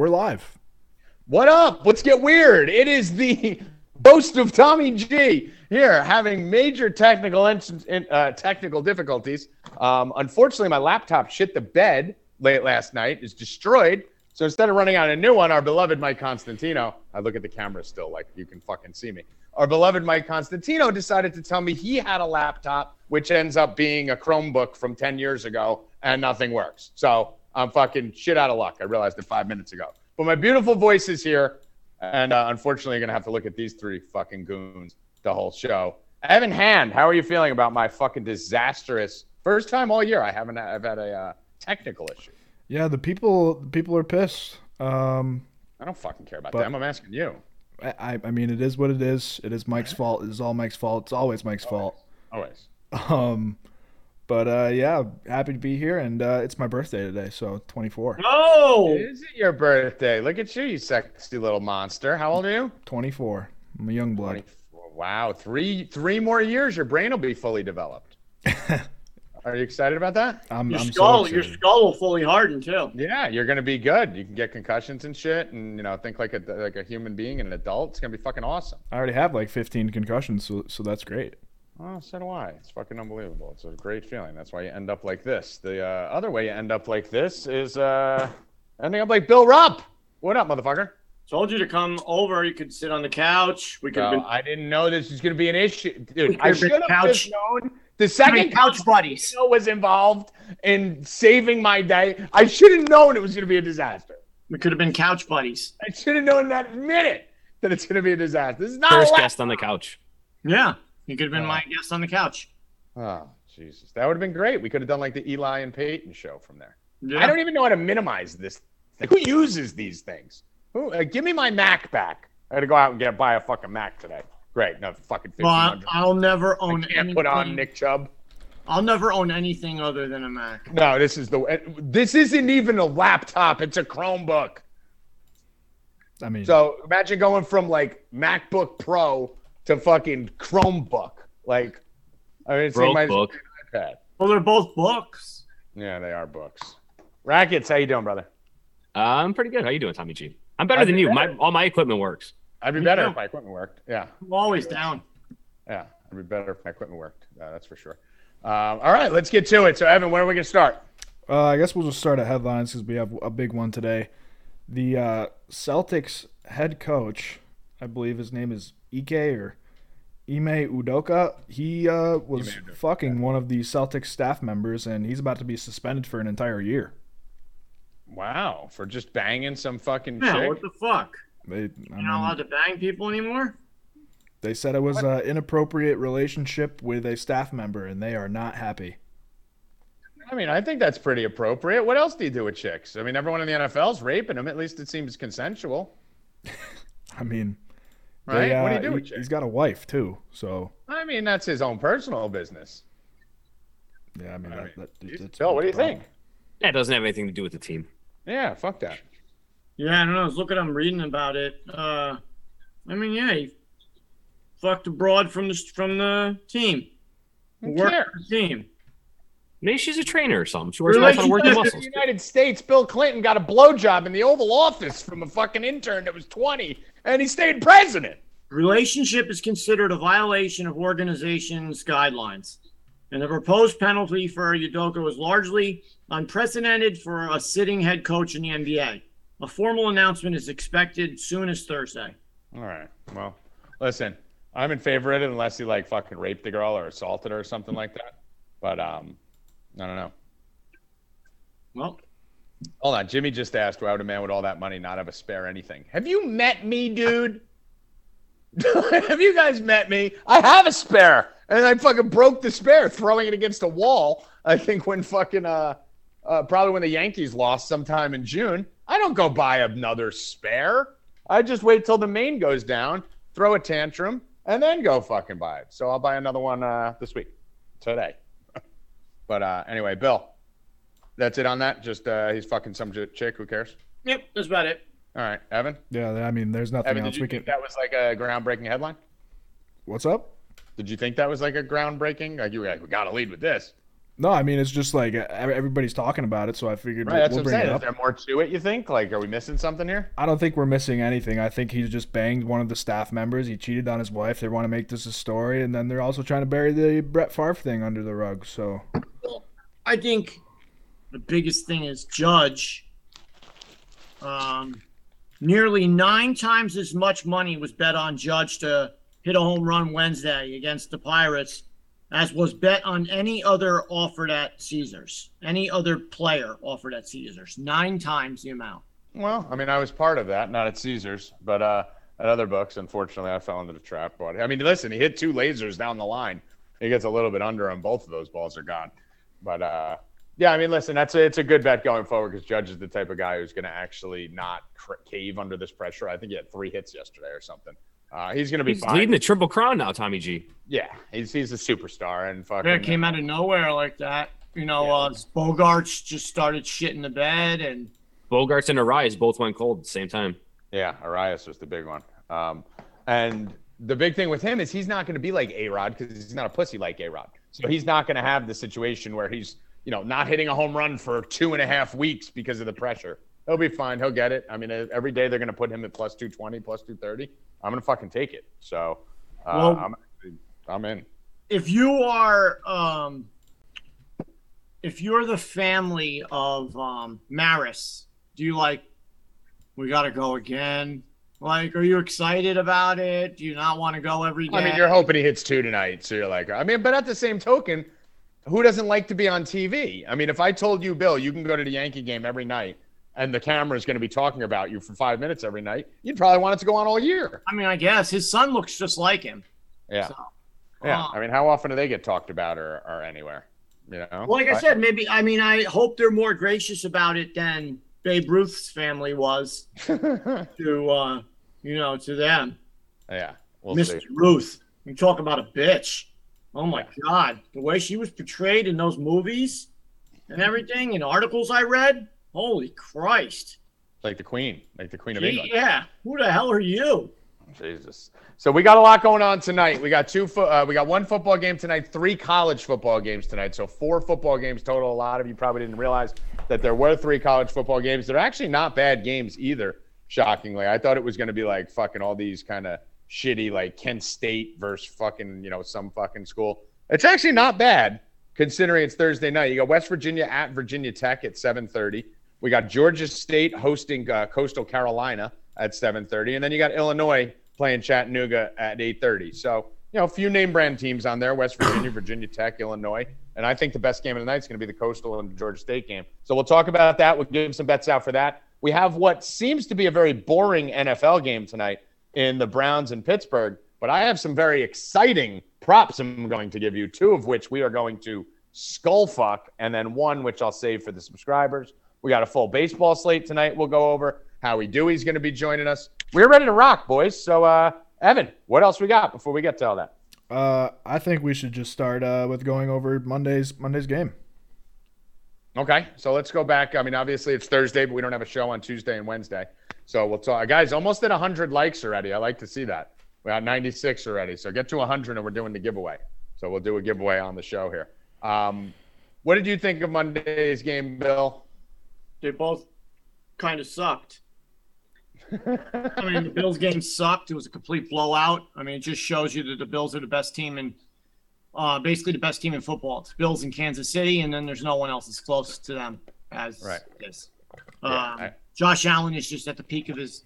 We're live. What up? Let's get weird. It is the host of Tommy G here, having major technical uh, technical difficulties. Um, unfortunately, my laptop shit the bed late last night. is destroyed. So instead of running out a new one, our beloved Mike Constantino, I look at the camera still like you can fucking see me. Our beloved Mike Constantino decided to tell me he had a laptop, which ends up being a Chromebook from 10 years ago, and nothing works. So I'm fucking shit out of luck. I realized it five minutes ago. But my beautiful voice is here. And uh, unfortunately, you're going to have to look at these three fucking goons the whole show. Evan Hand, how are you feeling about my fucking disastrous first time all year? I haven't. I've had a uh, technical issue. Yeah, the people the people are pissed. Um, I don't fucking care about them. I'm asking you. I, I mean, it is what it is. It is Mike's fault. It is all Mike's fault. It's always Mike's always. fault. Always. Um, but uh, yeah, happy to be here, and uh, it's my birthday today, so 24. Oh, is it your birthday? Look at you, you sexy little monster. How old are you? 24. I'm a young blood. Wow, three three more years, your brain will be fully developed. Are you excited about that? I'm, your I'm skull, so your skull will fully harden too. Yeah, you're gonna be good. You can get concussions and shit, and you know think like a like a human being and an adult. It's gonna be fucking awesome. I already have like 15 concussions, so so that's great. Oh, so do I. It's fucking unbelievable. It's a great feeling. That's why you end up like this. The uh, other way you end up like this is uh, ending up like Bill Rupp. What up, motherfucker? Told you to come over. You could sit on the couch. We could. No, been... I didn't know this was going to be an issue, dude. I should have just known. The second couch buddies was involved in saving my day. I should have known it was going to be a disaster. We could have been couch buddies. I should have known that minute that it's going to be a disaster. This is not first guest on the couch. Yeah. You could have been uh, my guest on the couch. Oh, Jesus. That would have been great. We could have done like the Eli and Peyton show from there. Yeah. I don't even know how to minimize this. Who uses these things? Who? Uh, give me my Mac back. I got to go out and get buy a fucking Mac today. Great. No fucking. Well, I'll never own. I can't anything. put on Nick Chubb. I'll never own anything other than a Mac. No, this is the. This isn't even a laptop. It's a Chromebook. I mean, so imagine going from like MacBook Pro to fucking Chromebook. Like, I mean, it's my book. iPad. Well, they're both books. Yeah, they are books. Rackets, how you doing, brother? Uh, I'm pretty good. How you doing, Tommy G? I'm better I'd than be you. Better. My all my equipment works. I'd be better if my equipment worked. Yeah. I'm always down. Yeah, I'd be better if my equipment worked. Uh, that's for sure. Um, all right, let's get to it. So, Evan, where are we going to start? Uh, I guess we'll just start at headlines because we have a big one today. The uh, Celtics head coach, I believe his name is Ike or Ime Udoka, he uh, was fucking one of the Celtics staff members, and he's about to be suspended for an entire year. Wow, for just banging some fucking yeah, chick? what the fuck? They, You're mean, not allowed to bang people anymore? They said it was an inappropriate relationship with a staff member, and they are not happy. I mean, I think that's pretty appropriate. What else do you do with chicks? I mean, everyone in the NFL is raping them. At least it seems consensual. I mean, right? They, uh, what do you do he, with chicks? He's got a wife too, so. I mean, that's his own personal business. Yeah, I mean, I that, mean that, Bill, what do you problem. think? Yeah, it doesn't have anything to do with the team. Yeah, fuck that. Yeah, I don't know. I was looking, I'm reading about it. Uh, I mean, yeah, he fucked abroad from the from the team. Worked for the team. Maybe she's a trainer or something. She works really? on working muscles. In the United States, Bill Clinton got a blowjob in the Oval Office from a fucking intern that was 20, and he stayed president. Relationship is considered a violation of organization's guidelines. And the proposed penalty for Udoka was largely unprecedented for a sitting head coach in the NBA. A formal announcement is expected soon as Thursday. All right. Well, listen, I'm in favor of it unless he like fucking raped the girl or assaulted her or something like that. But um, I don't know. Well, hold on. Jimmy just asked, "Why would a man with all that money not have a spare anything?" Have you met me, dude? have you guys met me? I have a spare, and I fucking broke the spare throwing it against a wall. I think when fucking uh, uh probably when the Yankees lost sometime in June. I don't go buy another spare. I just wait till the main goes down, throw a tantrum, and then go fucking buy it. So I'll buy another one uh, this week, today. But uh, anyway, Bill, that's it on that. Just uh, he's fucking some chick. Who cares? Yep, that's about it. All right, Evan. Yeah, I mean, there's nothing Evan, else did you we think can. That was like a groundbreaking headline. What's up? Did you think that was like a groundbreaking? Like you were like, we got to lead with this. No, I mean it's just like uh, everybody's talking about it, so I figured Right, we'll, that's we'll what I'm bring saying. it Is up. there more to it? You think? Like, are we missing something here? I don't think we're missing anything. I think he's just banged one of the staff members. He cheated on his wife. They want to make this a story, and then they're also trying to bury the Brett Favre thing under the rug. So I think the biggest thing is Judge. Um, nearly nine times as much money was bet on Judge to hit a home run Wednesday against the Pirates as was bet on any other offered at Caesars, any other player offered at Caesars. Nine times the amount. Well, I mean, I was part of that, not at Caesars, but uh, at other books. Unfortunately, I fell into the trap. But I mean, listen, he hit two lasers down the line. He gets a little bit under on both of those balls are gone. But uh, yeah, I mean, listen, that's a, it's a good bet going forward because Judge is the type of guy who's going to actually not cave under this pressure. I think he had three hits yesterday or something. Uh, he's going to be He's fine. leading the triple crown now, Tommy G. yeah, he's he's a superstar and fucking. Yeah, it came out of nowhere like that. You know, Yeah. uh, Bogaerts just started shitting the bed, and Bogaerts and Arraez both went cold at the same time. Yeah, Arraez was the big one. Um, and the big thing with him is he's not going to be like A Rod because he's not a pussy like A Rod. So he's not going to have the situation where he's, you know, not hitting a home run for two and a half weeks because of the pressure. He'll be fine. He'll get it. I mean, every day they're going to put him at plus 220, plus 230. I'm going to fucking take it. So uh, Well- I'm, I'm in. if you are um if you're the family of um Maris, do you like we gotta go again? Like, are you excited about it? Do you not want to go every day? I mean, you're hoping he hits two tonight. So you're like, I mean, but at the same token, who doesn't like to be on TV? I mean, if I told you, Bill, you can go to the Yankee game every night and the camera is going to be talking about you for five minutes every night, you'd probably want it to go on all year. I mean, I guess his son looks just like him. Yeah. So, Yeah. uh, I mean, how often do they get talked about or, or anywhere? You know? Well, like I said, maybe I mean I hope they're more gracious about it than Babe Ruth's family was to uh you know to them. yeah. We'll Mrs. see. Ruth. You talk about a bitch. Oh my God. The way she was portrayed in those movies and everything, in articles I read, holy Christ. Like the Queen, like the Queen of Gee, England. yeah. Who the hell are you? Jesus. So we got a lot going on tonight. We got two. Fo- uh, we got one football game tonight, three college football games tonight. So four football games total. A lot of you probably didn't realize that there were three college football games. They're actually not bad games either. Shockingly, I thought it was going to be like fucking all these kind of shitty like Kent State versus fucking you know some fucking school. It's actually not bad considering it's Thursday night. You got West Virginia at Virginia Tech at 7:30. We got Georgia State hosting uh, Coastal Carolina at 7:30, and then you got Illinois playing Chattanooga at 8:30. So you know, a few name brand teams on there: West Virginia, Virginia Tech, Illinois, and I think the best game of the night is going to be the Coastal and Georgia State game. So we'll talk about that. We'll give some bets out for that. We have what seems to be a very boring NFL game tonight in the Browns in Pittsburgh, but I have some very exciting props I'm going to give you, two of which we are going to skull fuck, and then one which I'll save for the subscribers. We got a full baseball slate tonight. We'll go over. Howie Dewey's going to be joining us. We're ready to rock, boys. So, uh, Evan, what else we got before we get to all that? uh, I think we should just start uh, with going over Monday's Monday's game. Okay, so let's go back. I mean, obviously it's Thursday, but we don't have a show on Tuesday and Wednesday. So we'll talk. Guys, almost at 100 likes already. I like to see that. We're at 96 already. So get to 100 and we're doing the giveaway. So we'll do a giveaway on the show here. Um, what did you think of Monday's game, Bill? They both kind of sucked. I mean, the Bills game sucked. It was a complete blowout. I mean, it just shows you that the Bills are the best team in, uh, basically the best team in football. It's Bills in Kansas City, and then there's no one else as close to them as Right. this. Yeah, Um, I- Josh Allen is just at the peak of his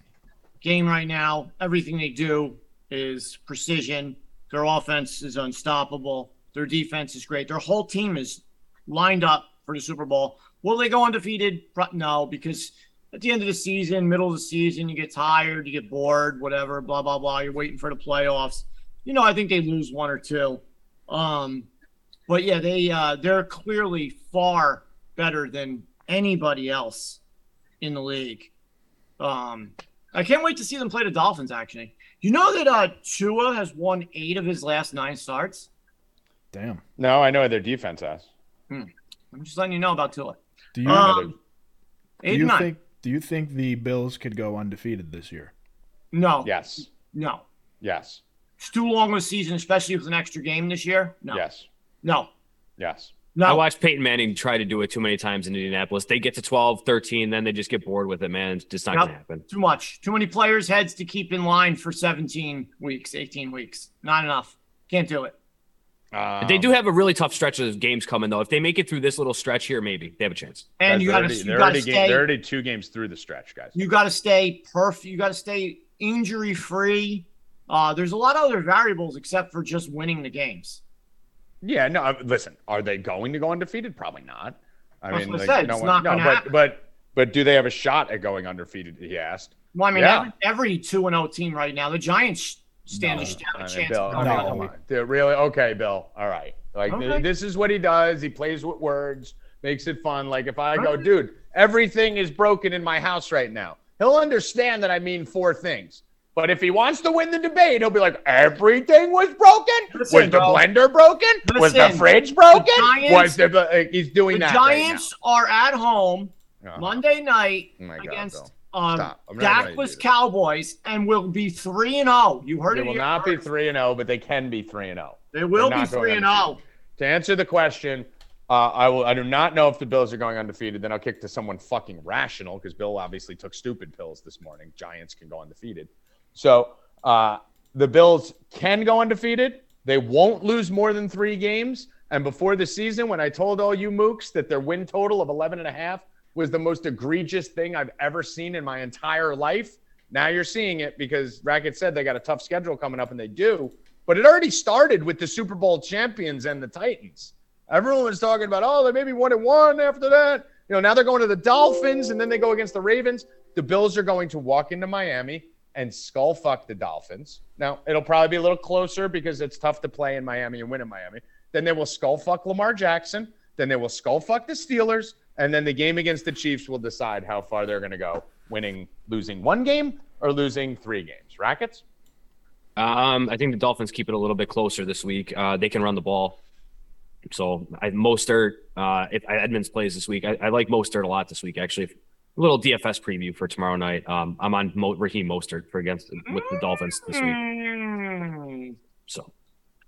game right now. Everything they do is precision. Their offense is unstoppable. Their defense is great. Their whole team is lined up for the Super Bowl. Will they go undefeated? Pro- No, because at the end of the season, middle of the season, you get tired, you get bored, whatever, blah blah blah. You're waiting for the playoffs. You know, I think they lose one or two. Um, but yeah, they uh, they're clearly far better than anybody else in the league. Um, I can't wait to see them play the Dolphins. Actually, you know that uh, Tua has won eight of his last nine starts. Damn. No, I know their defense has. I'm just letting you know about Tua. Do you Um, do you nine. think do you think the Bills could go undefeated this year? no, Yes. no. Yes. It's too long of a season, especially with an extra game this year. No, Yes. no. Yes. No, I watched Peyton Manning try to do it too many times in Indianapolis. They get to 12, 13, then they just get bored with it, man. It's just not Yep. going to happen. too much. Too many players' heads to keep in line for 17 weeks, 18 weeks. Not enough. Can't do it. Um, they do have a really tough stretch of games coming, though. If they make it through this little stretch here, maybe they have a chance. And guys, you got to already, you they're got to game, stay they're already two games through the stretch, guys. you got to stay perfect. You got to stay injury free. Uh, there's a lot of other variables except for just winning the games. Yeah, no. uh, Listen, are they going to go undefeated? Probably not. I That's mean, what I like, said, no it's one, not no, gonna but but but do they have a shot at going undefeated? He asked. Well, I mean, Yeah. every, every two and zero team right now, the Giants stand a, I stand a chance. Bill, of I mean, No. come on. Dude, really? Okay, Bill. All right. Like Okay. this is what he does. He plays with words, makes it fun. Like if I go, dude, everything is broken in my house right now. He'll understand that I mean four things. But if he wants to win the debate, he'll be like, everything was broken. Listen, was the bro. blender broken? was the fridge broken? Giants- was the like, he's doing The that Giants are at home right. Monday night Oh God, against Bill. Um, Stop. I'm not ready to Dakless do this. Cowboys and will be three and zero. You heard They it. will here not be three and zero, but they can be three and oh. zero. They will They're be three and oh. zero. To answer the question, uh, I will. I do not know if the Bills are going undefeated. Then I'll kick to someone fucking rational because Bill obviously took stupid pills this morning. Giants can go undefeated, so uh, the Bills can go undefeated. They won't lose more than three games. And before the season, when I told all you mooks that their win total of 11 and a half was the most egregious thing I've ever seen in my entire life, now you're seeing it because Rackett said they got a tough schedule coming up, and they do. But it already started with the Super Bowl champions and the Titans. Everyone was talking about, oh, they maybe one and one after that. You know, now they're going to the Dolphins and then they go against the Ravens. The Bills are going to walk into Miami and skull fuck the Dolphins. Now, it'll probably be a little closer because it's tough to play in Miami and win in Miami. Then they will skull fuck Lamar Jackson. Then they will skull fuck the Steelers. And then the game against the Chiefs will decide how far they're going to go, winning, losing one game or losing three games. Rackets? Um, I think the Dolphins keep it a little bit closer this week. Uh, they can run the ball. So I Mostert, uh, if Edmonds plays this week, I, I like Mostert a lot this week. Actually, a little DFS preview for tomorrow night. Um, I'm on Mo- Raheem Mostert for against with the Dolphins this week. Mm. So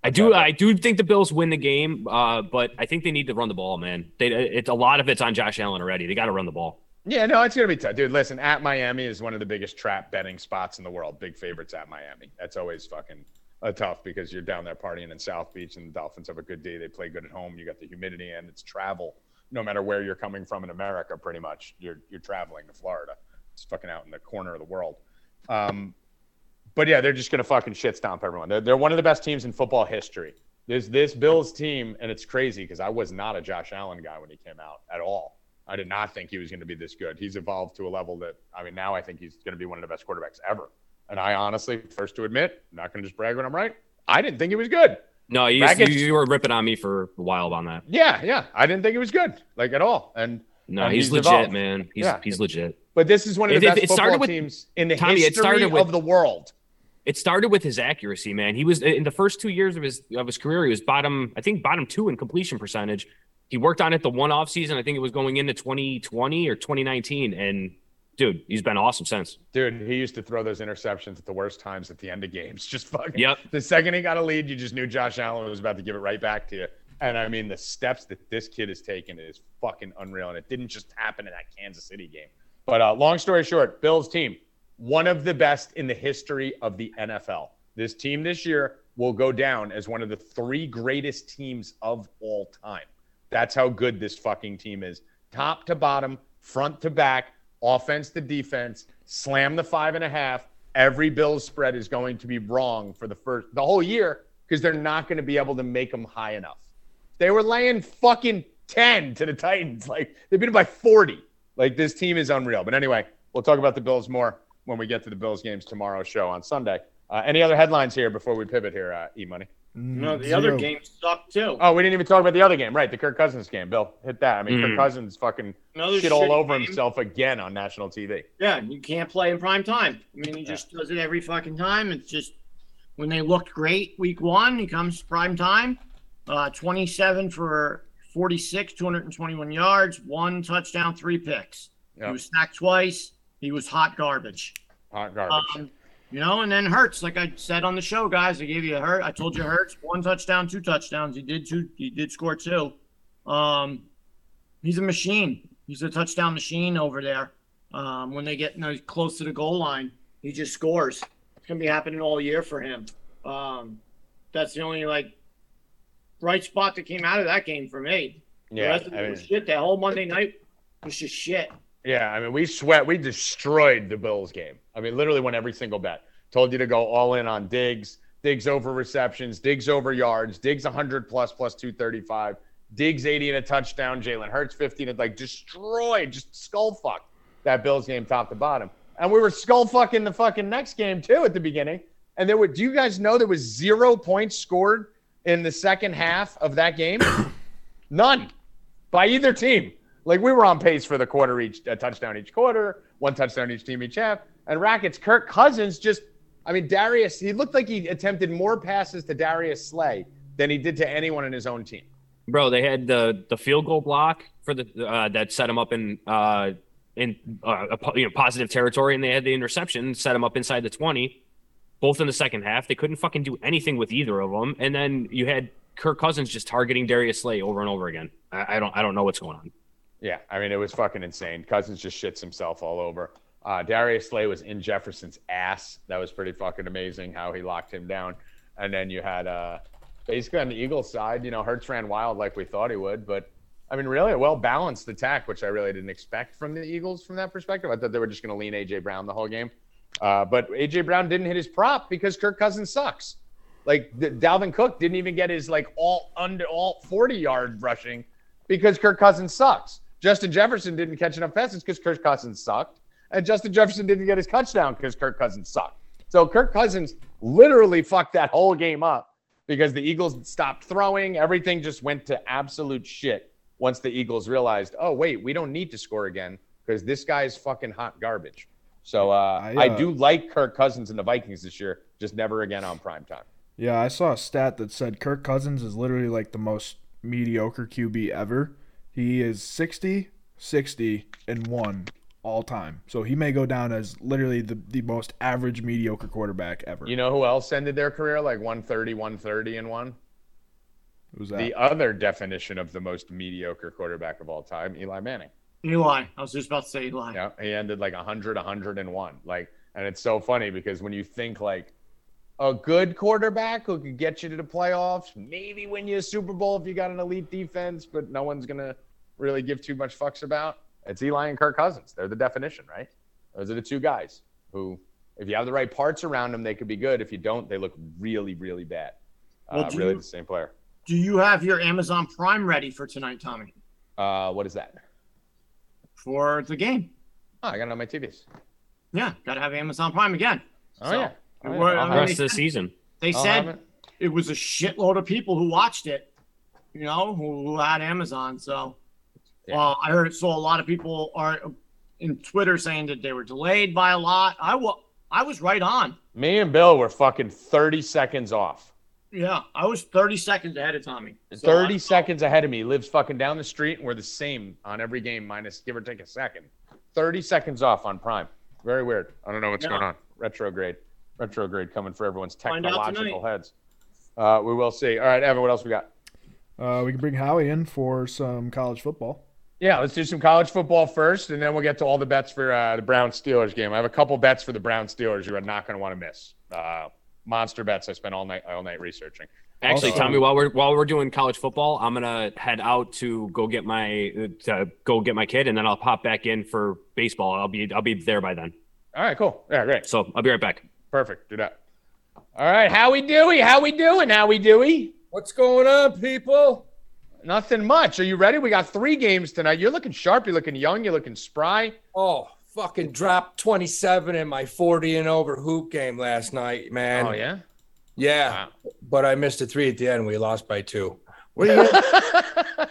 I do I do think the Bills win the game, uh, but I think they need to run the ball, man. They it's a lot of it's on Josh Allen already. They got to run the ball. Yeah, no, it's gonna be tough, dude. Listen, at Miami is one of the biggest trap betting spots in the world. Big favorites at Miami. That's always fucking uh, tough because you're down there partying in South Beach, and the Dolphins have a good day. They play good at home. You got the humidity, and it's travel. No matter where you're coming from in America, pretty much you're you're traveling to Florida. It's fucking out in the corner of the world. Um, but yeah, they're just gonna fucking shit stomp everyone. They're, they're one of the best teams in football history. This this Bills team, and it's crazy because I was not a Josh Allen guy when he came out at all. I did not think he was going to be this good. He's evolved to a level that I mean, now I think he's going to be one of the best quarterbacks ever. And I honestly, first to admit, I'm not going to just brag when I'm right. I didn't think he was good. No, you, you, were ripping on me for a while on that. Yeah, yeah, I didn't think he was good, like at all. And No, And he's, he's legit, evolved. man. He's Yeah. he's legit. but this is one of the It- it- best it started football with- teams in the Tommy, it history started with- of the world. It started with his accuracy, man. He was in the first two years of his of his career. He was bottom, I think, bottom two in completion percentage. He worked on it the one off season. I think it was going into 2020 or 2019, and dude, he's been awesome since. Dude, he used to throw those interceptions at the worst times at the end of games. Just fucking. Yep. The second he got a lead, you just knew Josh Allen was about to give it right back to you. And I mean, the steps that this kid has taken is fucking unreal. And it didn't just happen in that Kansas City game. But uh, long story short, Bills team, one of the best in the history of the NFL. This team this year will go down as one of the three greatest teams of all time. That's how good this fucking team is. Top to bottom, front to back, offense to defense, slam the five and a half. Every Bills spread is going to be wrong for the first the whole year because they're not going to be able to make them high enough. They were laying fucking 10 to the Titans. Like they beat them by 40. Like this team is unreal. But anyway, we'll talk about the Bills more when we get to the Bills games tomorrow show on Sunday. Uh, any other headlines here before we pivot here, uh, E Money? No, the other game suck too. Oh, we didn't even talk about the other game, right? The Kirk Cousins game. Bill, hit that. I mean, Kirk Mhm. Cousins fucking Another shit all over game. himself again on national TV. Yeah, you can't play in prime time. I mean, he just does it every fucking time. It's just when they looked great week one, he comes prime time. Uh, 27 for 46, 221 yards, one touchdown, three picks. Yeah. He was sacked twice. He was hot garbage. Hot garbage. Um, you know, and then Hurts, like I said on the show, guys, I gave you a hurt. I told you Hurts, one touchdown, two touchdowns. He did two. He did score two. Um, he's a machine. He's a touchdown machine over there. Um, when they get you know, close to the goal line, he just scores. It's gonna be happening all year for him. Um, that's the only like bright spot that came out of that game for me. The Yeah, rest of I it mean, was shit. That whole Monday night was just shit. Yeah. I mean, we sweat. We destroyed the Bills game. I mean, literally won every single bet. Told you to go all in on Diggs. Diggs over receptions. Diggs over yards. Diggs 100 plus plus 235. Diggs 80 and a touchdown. Jalen Hurts 15 and like destroyed, just skull fucked that Bills game top to bottom. And we were skull fucking the fucking next game too at the beginning. And there were. Do you guys know there was zero points scored in the second half of that game? None by either team. Like we were on pace for the quarter each, a touchdown each quarter, one touchdown each team each half. And Rackets, Kirk Cousins just, I mean, Darius, he looked like he attempted more passes to Darius Slay than he did to anyone in his own team. Bro, they had the the field goal block for the uh, that set him up in uh, in uh, you know positive territory, and they had the interception set him up inside the twenty. Both in the second half, they couldn't fucking do anything with either of them, and then you had Kirk Cousins just targeting Darius Slay over and over again. I, I don't I don't know what's going on. Yeah, I mean, it was fucking insane. Cousins just shits himself all over. Uh, Darius Slay was in Jefferson's ass. That was pretty fucking amazing how he locked him down. And then you had uh, basically on the Eagles side, you know, Hurts ran wild like we thought he would, but I mean, really a well balanced attack, which I really didn't expect from the Eagles from that perspective. I thought they were just going to lean AJ Brown the whole game, uh, but AJ Brown didn't hit his prop because Kirk Cousins sucks. Like D- Dalvin Cook didn't even get his like all under all 40 yard rushing because Kirk Cousins sucks. Justin Jefferson didn't catch enough passes because Kirk Cousins sucked. And Justin Jefferson didn't get his touchdown because Kirk Cousins sucked. So Kirk Cousins literally fucked that whole game up because the Eagles stopped throwing. Everything just went to absolute shit once the Eagles realized, oh, wait, we don't need to score again because this guy's fucking hot garbage. So uh, I, I, uh, do like Kirk Cousins and the Vikings this year, just never again on prime time. Yeah, I saw a stat that said Kirk Cousins is literally like the most mediocre QB ever. He is 60, 60, and 1 all time. So he may go down as literally the, the most average mediocre quarterback ever. You know who else ended their career like 130, 130, and one? Who's that? The other definition of the most mediocre quarterback of all time, Eli Manning. Eli. I was just about to say Eli. Yeah, he ended like 100, 101. Like, and it's so funny because when you think like a good quarterback who could get you to the playoffs, maybe win you a Super Bowl if you got an elite defense, but no one's gonna really give too much fucks about. It's Eli and Kirk Cousins. They're the definition, right? Those are the two guys who, if you have the right parts around them, they could be good. If you don't, they look really, really bad. Well, Uh, really, you- the same player. Do you have your Amazon Prime ready for tonight, Tommy? Uh, what is that? For the game? Oh, I got it on my TVs. Yeah, gotta have Amazon Prime again. Oh So, yeah. Oh, yeah. we're- I'll I The mean, have rest of the season. They I'll said it. it was a shitload of people who watched it, you know, who, who had Amazon. So Yeah. uh, I heard so a lot of people are in Twitter saying that they were delayed by a lot. I wa- I was right on. Me and Bill were fucking 30 seconds off. Yeah, I was 30 seconds ahead of Tommy. So 30 I- seconds ahead of me. He lives fucking down the street, and we're the same on every game, minus give or take a second. 30 seconds off on Prime. Very weird. I don't know what's Yeah. going on. Retrograde. Retrograde coming for everyone's technological heads. Uh, we will see. All right, Evan, what else we got? Uh, we can bring Howie in for some college football. Yeah, let's do some college football first, and then we'll get to all the bets for uh, the Brown Steelers game. I have a couple bets for the Brown Steelers you are not going to want to miss. Uh, monster bets. I spent all night all night researching. Actually, Also- Tommy, while we're while we're doing college football, I'm gonna head out to go get my uh, to go get my kid, and then I'll pop back in for baseball. I'll be I'll be there by then. All right, cool. Yeah, great. So I'll be right back. Perfect. Do that. All right, how we Dewey? How we doing? How we Dewey? What's going on, people? Nothing much. Are you ready? We got three games tonight. You're looking sharp. You're looking young. You're looking spry. Oh, fucking dropped 27 in my 40 and over hoop game last night, man. oh yeah. Yeah, Wow. but I missed a three at the end. We lost by two. What are you gonna,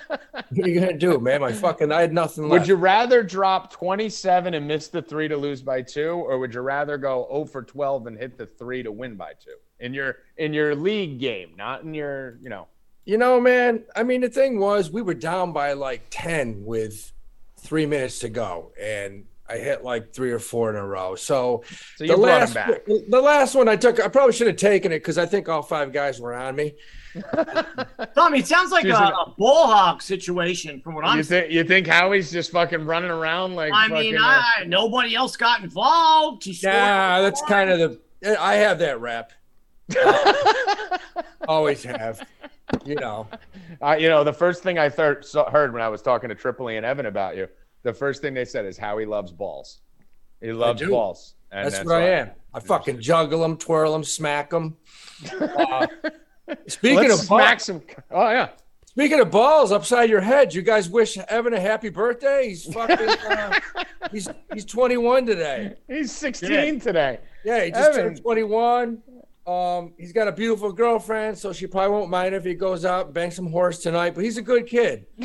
what are you gonna do, man? My fucking, I had nothing left. would you rather drop 27 and miss the three to lose by two, or would you rather go 0 for 12 and hit the three to win by two in your in your league game, not in your you know? You know, man. I mean, the thing was, we were down by like 10 with three minutes to go, and I hit like three or four in a row. So, So you brought him back. the last one I took, I probably should have taken it because I think all five guys were on me. Tommy, it sounds like a, Excuse a bull hawk situation from what I'm You think you think Howie's just fucking running around like? I fucking, mean, uh, I, nobody else got involved. He scored Yeah, that's kind of the. I have that rep. Always have. You know. I, you know, the first thing I thir- heard when I was talking to Tripoli and Evan about you, the first thing they said is how he loves balls. He loves balls. And That's, what I am. I fucking juggle them, twirl them, smack them. Uh, speaking Let's of smack balls, some. Oh yeah. speaking of balls upside your head, you guys wish Evan a happy birthday. He's fucking. Uh, he's he's 21 today. He's 16 today. Yeah, he just Evan. turned 21. Um, he's got a beautiful girlfriend, so she probably won't mind if he goes out and bangs some horse tonight. But he's a good kid.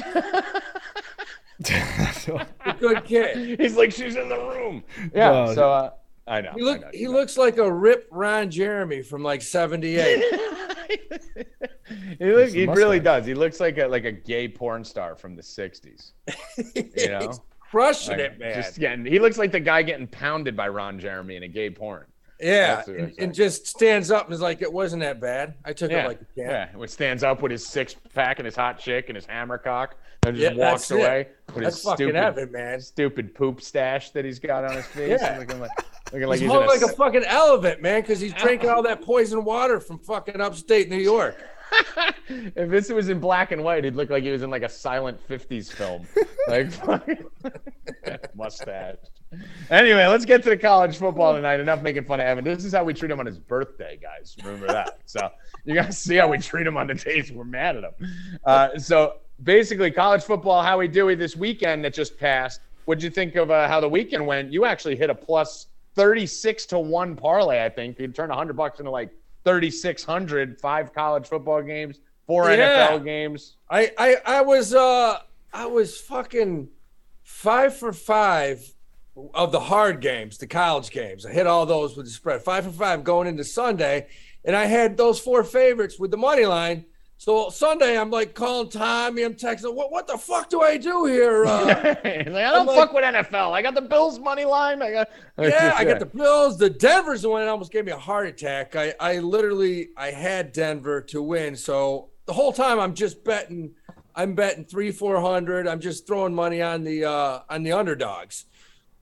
A good kid. He's like she's in the room. Yeah. No. so uh, I know. He I know, he know. looks like a rip Ron Jeremy from like 78. he, look, he really does. He looks like a like a gay porn star from the 60s. You know? He's crushing Like, it, man. Just getting, he looks like the guy getting pounded by Ron Jeremy in a gay porn. Yeah, and, it's and just stands up and is like, it wasn't that bad. I took Yeah, it like a champ. yeah. Which stands up with his six pack and his hot chick and his hammer cock, and just Yeah, walks that's it. away with That's his fucking stupid, Evan, man. stupid poop stash that he's got on his face, Yeah. looking like looking like He's he's in hung a, like a s- fucking elephant, man, because he's drinking all that poison water from fucking upstate New York. if this was in black and white, he'd look like he was in like a silent '50s film, like mustache. Anyway, let's get to the college football tonight. Enough making fun of Evan. This is how we treat him on his birthday, guys. Remember that. So you guys see how we treat him on the days we're mad at him. Uh, so basically, college football, How Howie Dewey this weekend that just passed. What'd you think of uh, how the weekend went? You actually hit a plus 36 to one parlay. I think you turned 100 bucks into like 3,600. Five college football games, four Yeah. NFL games. I, I I was uh I was fucking five for five of the hard games, the college games. I hit all those with the spread. Five for five going into Sunday, and I had those four favorites with the money line. So Sunday, I'm like calling Tommy. I'm texting. What what the fuck do I do here? Uh, like, I don't like- fuck with NFL. I got the Bills money line. I got yeah, I got the Bills. The Denver's the one that almost gave me a heart attack. I, I literally I had Denver to win. So the whole time I'm just betting. I'm betting three, four hundred. I'm just throwing money on the uh, on the underdogs.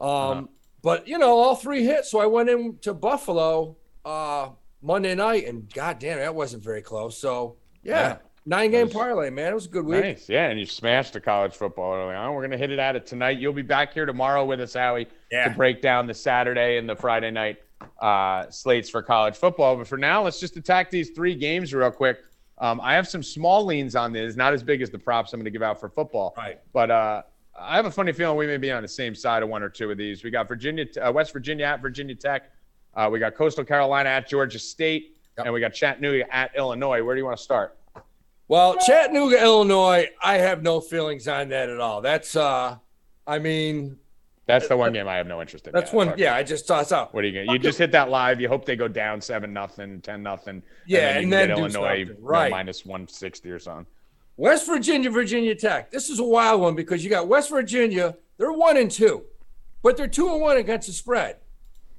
Um, But you know, all three hit. So I went into Buffalo uh, Monday night, and god damn, that wasn't very close. So yeah, Yeah. nine game was- parlay, man. It was a good week. Nice, yeah, and you smashed the college football early on. We're gonna hit it at it tonight. You'll be back here tomorrow with us, Howie, Yeah. to break down the Saturday and the Friday night uh, slates for college football. But for now, let's just attack these three games real quick. Um, I have some small leans on this, not as big as the props I'm going to give out for football. Right. But uh, I have a funny feeling we may be on the same side of one or two of these. We got Virginia, uh, West Virginia at Virginia Tech. Uh, we got Coastal Carolina at Georgia State, Yep. and we got Chattanooga at Illinois. Where do you want to start? Well, Chattanooga, Illinois, I have no feelings on that at all. That's uh I mean, That's the one game I have no interest in. that's one yeah. I just toss out. What are you gonna? You just hit that live. You hope they go down seven nothing, ten nothing. Yeah, and and then, then can get Illinois something, you know, minus one sixty or something. West Virginia, Virginia Tech. This is a wild one because you got West Virginia, they're one and two, but they're two and one against the spread.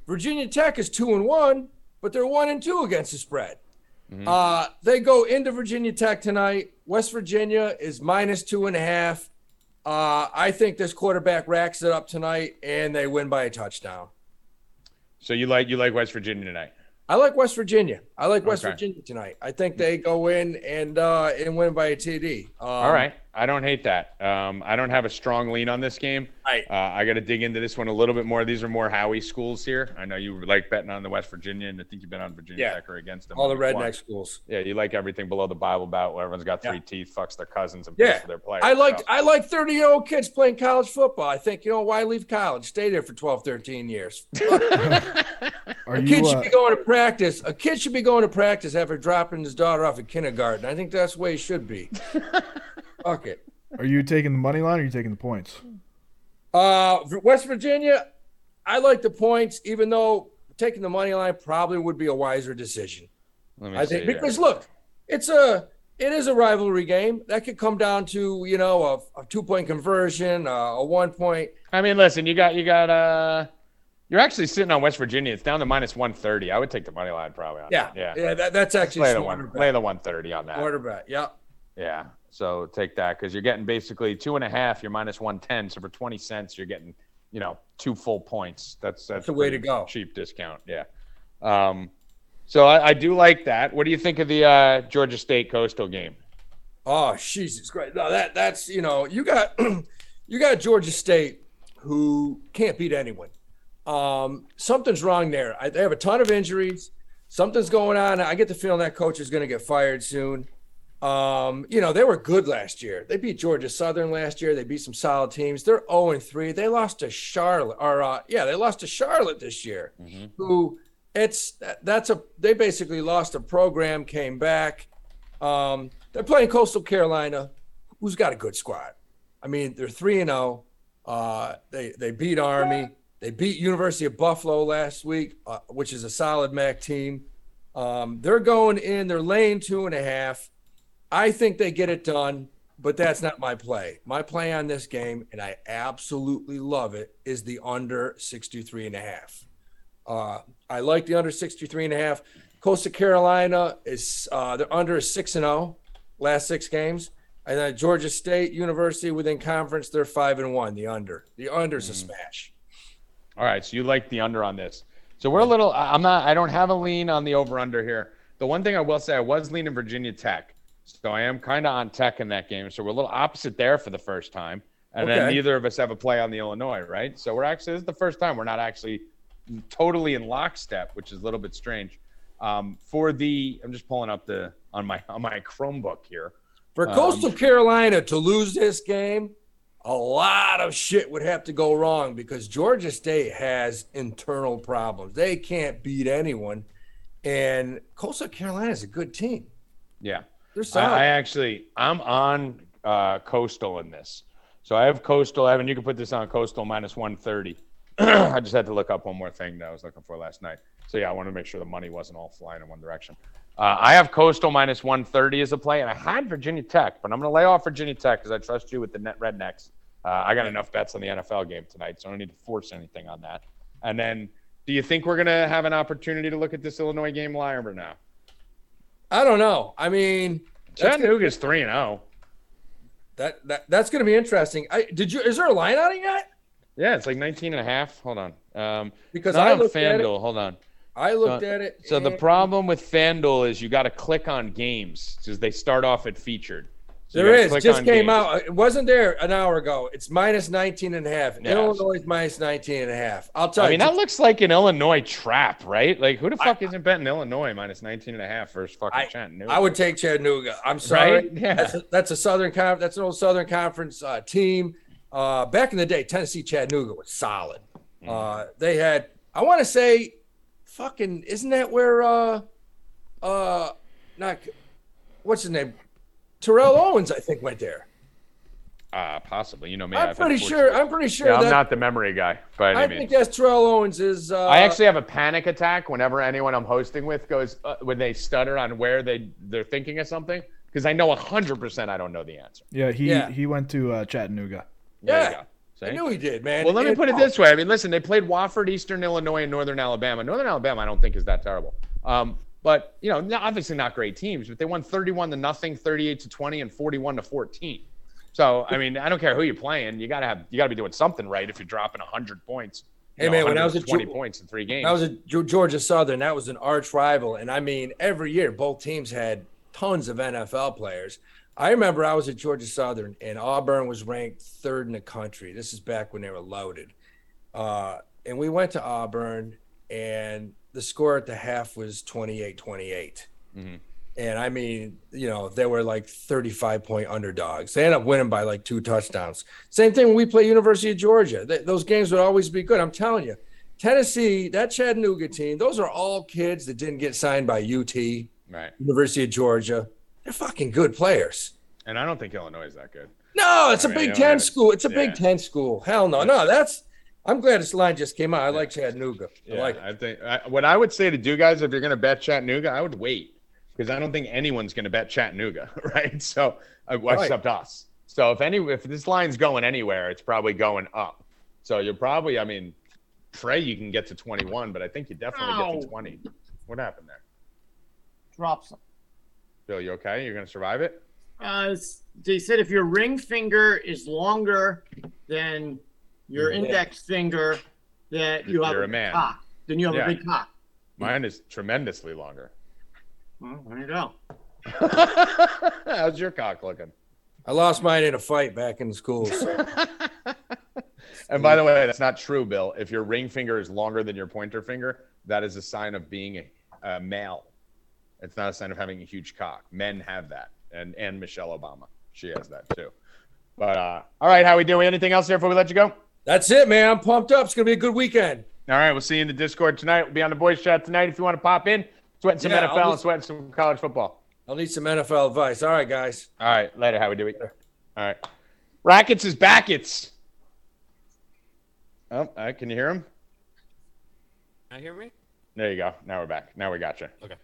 Virginia Tech is two and one, but they're one and two against the spread. Uh, they go into Virginia Tech tonight. West Virginia is minus two and a half. Uh, I think this quarterback racks it up tonight and they win by a touchdown. So you like you like West Virginia tonight? I like West Virginia. I like West Okay. Virginia tonight. I think they go in and uh, and win by a TD. Um, All right, I don't hate that. Um, I don't have a strong lean on this game. Right. Uh, I got to dig into this one a little bit more. These are more Howie schools here. I know you like betting on the West Virginia, and I think you've been on Virginia Yeah. Tech or against them. all the before. redneck schools. Yeah, you like everything below the Bible Belt, where everyone's got three Yeah. teeth, fucks their cousins, and Yeah. pays for their players. I like So- I like 30 year old kids playing college football. I think you know why leave college? Stay there for 12, 13 years. Are A you? kid should Uh, be going to practice. A kid should be going to practice after dropping his daughter off at kindergarten. I think that's the way it should be. Fuck it. are you taking the money line or are you taking the points? Uh, West Virginia, I like the points, even though taking the money line probably would be a wiser decision. Let me I think here. because look, it's a it is a rivalry game. That could come down to you know a, a two point conversion, uh, a one point. I mean, listen, you got you got uh you're actually sitting on West Virginia. It's down to minus 130. I would take the money line probably on Yeah, that. Yeah. yeah. That, that's actually Lay the, one, bet. lay the 130 on that. Quarterback. Yep. Yeah. Yeah. So take that because you're getting basically two and a half. You're minus 110. So for 20 cents, you're getting, you know, two full points. That's that's, the way to go. Cheap discount. Yeah. Um, so I, I do like that. What do you think of the uh, Georgia State Coastal game? Oh, Jesus Christ! No, that that's you know you got you got Georgia State who can't beat anyone. Um, something's wrong there. I, they have a ton of injuries. Something's going on. I get the feeling that coach is going to get fired soon. Um, you know they were good last year. They beat Georgia Southern last year. They beat some solid teams. They're zero and three. They lost to Charlotte. Or uh, yeah, they lost to Charlotte this year. Who it's that's a they basically lost a program, came back. Um, they're playing Coastal Carolina, who's got a good squad. I mean, they're three and zero. Uh, they they beat Army. They beat University of Buffalo last week, uh, which is a solid MAC team. Um, they're going in. They're laying two and a half. I think they get it done, but that's not my play. My play on this game, and I absolutely love it, is the under 63 and a half. Uh, I like the under 63 and a half. Coastal Carolina is uh, they're under a six and zero last six games, and then Georgia State University within conference they're five and one. The under the under under's a smash. All right, so you like the under on this. So we're a little. I'm not. I don't have a lean on the over under here. The one thing I will say, I was leaning Virginia Tech, so I am kind of on Tech in that game. So we're a little opposite there for the first time, and then neither of us have a play on the Illinois, right? So we're actually this is the first time we're not actually totally in lockstep, which is a little bit strange. Um, for the, I'm just pulling up the on my on my Chromebook here. For Um, Coastal Carolina to lose this game, a lot of shit would have to go wrong because Georgia State has internal problems. They can't beat anyone, and Coastal Carolina is a good team. Yeah. They're I, solid. I actually, I'm on uh, Coastal in this. So I have Coastal, Evan. You can put this on Coastal minus 130. I just had to look up one more thing that I was looking for last night. So yeah, I wanted to make sure the money wasn't all flying in one direction. Uh, I have Coastal minus 130 as a play, and I had Virginia Tech, but I'm going to lay off Virginia Tech because I trust you with the net rednecks. Uh, I got enough bets on the NFL game tonight, so I don't need to force anything on that. And then, do you think we're going to have an opportunity to look at this Illinois game live or now? I don't know. I mean, Chattanooga's three and oh. zero. that, that that's going to be interesting. I did you? Is there a line on it yet? Yeah, it's like 19 and a half. Hold on. Um, Because I on looked. FanDuel. Hold on. I looked So- at it. So the problem with FanDuel is you got to click on games because they start off at featured. So There is. Just came games. out. It wasn't there an hour ago. It's minus 19 and a half. Yeah. Illinois is minus 19 and a half. I'll tell I you. I mean, that looks like an Illinois trap, right? Like, who the fuck isn't betting Illinois minus 19 and a half versus fucking I- Chattanooga? I would take Chattanooga. I'm sorry. Right? Yeah. That's a, that's a Southern Conference. That's an old Southern Conference uh, team. Uh, back in the day, Tennessee Chattanooga was solid. Mm-hmm. Uh, they had, I want to say, fucking, isn't that where, uh, uh, not, what's his name? Terrell Owens, I think, went there. Uh, possibly. You know me. I'm I've pretty sure. I'm pretty sure Yeah, I'm not the memory guy by I any think means. that's Terrell Owens. Is uh, I actually have a panic attack whenever anyone I'm hosting with goes uh, when they stutter on where they they're thinking of something because I know 100% I don't know the answer. Yeah, he Yeah. he went to uh, Chattanooga. There you Yeah. Go. I knew he did, man. Well, let me put it this way. I mean, listen, they played Wofford, Eastern Illinois, and Northern Alabama. Northern Alabama, I don't think is that terrible. Um, but you know, obviously not great teams, but they won 31 to nothing, 38 to 20, and 41 to 14. So, I mean, I don't care who you're playing. You gotta have, you gotta be doing something right if you're dropping 100 points. Hey, know, man, when I was at 120 Ju- points in three games. I was a Ge- Georgia Southern. That was an arch rival, and I mean, every year both teams had tons of NFL players. I remember I was at Georgia Southern, and Auburn was ranked third in the country. This is back when they were loaded, uh, and we went to Auburn, and the score at the half was 28-28. Mhm. And I mean, you know, they were like 35 point underdogs. They ended up winning by like two touchdowns. Same thing when we play University of Georgia. Th- those games would always be good. I'm telling you. Tennessee, that Chattanooga team, those are all kids that didn't get signed by UT, right. University of Georgia. They're fucking good players. And I don't think Illinois is that good. No, it's I a mean, Big you Ten that's- school. It's a yeah. Big Ten school. Hell no, no. That's. I'm glad this line just came out. I like Chattanooga. I Yeah, like. it. I think I, what I would say to do guys if you're going to bet Chattanooga, I would wait because I don't think anyone's going to bet Chattanooga, right? So uh, Right. except us. So if any if this line's going anywhere, it's probably going up. So you're probably, I mean, pray you can get to 21, but I think you definitely get to 20. What happened there? Drop some. Bill, you okay? You're going to survive it? Uh, they said if your ring finger is longer than your Yeah. index finger, that you have You're a big man. cock. Then you have Yeah. a big cock. Mine is tremendously longer. Well, there you go. How's your cock looking? I lost mine in a fight back in school. schools. And by the way, that's not true, Bill. If your ring finger is longer than your pointer finger, that is a sign of being a, a male. It's not a sign of having a huge cock. Men have that, and and Michelle Obama, she has that too. But uh, all right, how we doing? Anything else here before we let you go? That's it, man. I'm pumped up. It's gonna be a good weekend. All right, we'll see you in the Discord tonight. We'll be on the boys chat tonight if you want to pop in, sweating some Yeah, NFL I'll and sweating some college football. I'll need some NFL advice. All right, guys. All right, later. How we doing? All right, Rackets is backets. Oh, uh, can you hear him? Can I hear me? There you go. Now we're back. Now we got you. Okay.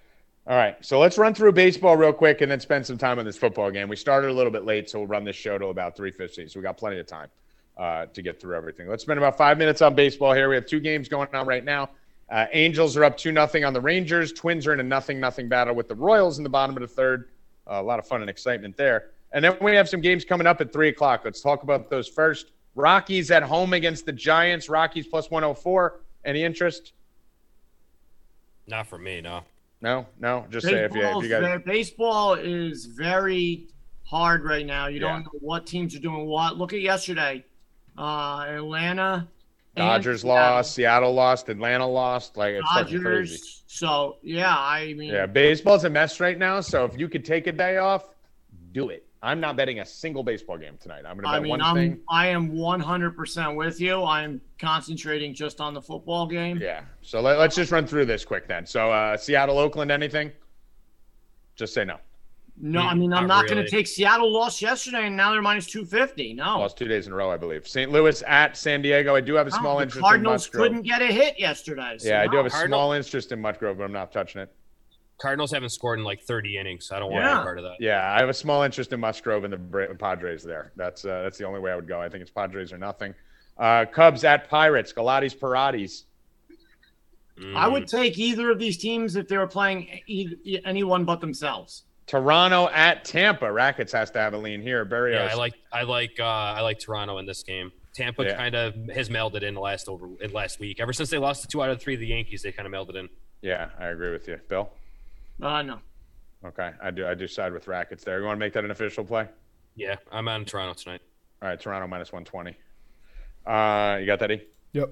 All right. So let's run through baseball real quick and then spend some time on this football game. We started a little bit late, so we'll run this show till about 3.50. So we got plenty of time uh, to get through everything. Let's spend about five minutes on baseball here. We have two games going on right now. Uh, Angels are up 2 nothing on the Rangers. Twins are in a nothing nothing battle with the Royals in the bottom of the third. Uh, a lot of fun and excitement there. And then we have some games coming up at 3 o'clock. Let's talk about those first. Rockies at home against the Giants. Rockies plus 104. Any interest? Not for me, no. No, no. Just say if you, if you very- baseball is very hard right now. You Yeah. don't know what teams are doing what. Look at yesterday. Uh, Atlanta. Dodgers Seattle. lost, Seattle lost, Atlanta lost. Like it's fucking crazy. So yeah, I mean, Yeah, baseball's a mess right now. So if you could take a day off, do it. I'm not betting a single baseball game tonight. I'm gonna bet I mean, one I'm thing. I am 100% with you. I'm concentrating just on the football game. Yeah. So let, us just run through this quick then. So uh, Seattle, Oakland, anything? Just say no. No, I mean, I'm Not not going to take Seattle lost yesterday, and now they're minus 250. No, Lost two days in a row, I believe. St. Louis at San Diego. I do have a small the interest Cardinals in Musgrove. couldn't get a hit yesterday. so Yeah, I do have a Cardinal- small interest in Musgrove, but I'm not touching it. Cardinals haven't scored in like 30 innings, so I don't want Yeah. any part of that. Yeah, I have a small interest in Musgrove and the Bra- Padres there. That's uh, that's the only way I would go. I think it's Padres or nothing. Uh, Cubs at Pirates. Galatis Paratis. I Mm. would take either of these teams if they were playing e- anyone but themselves. Toronto at Tampa. Rackets has to have a lean here. Berrios. Yeah, I like I like uh, I like Toronto in this game. Tampa Yeah. kind of has mailed it in the last over in last week. Ever since they lost the two out of three of the Yankees, they kind of mailed it in. Yeah, I agree with you, Bill. Uh, no. Okay, I do. I do side with Rackets there. You want to make that an official play? Yeah, I'm on Toronto tonight. All right, Toronto minus one twenty. Uh, you got that? E? Yep.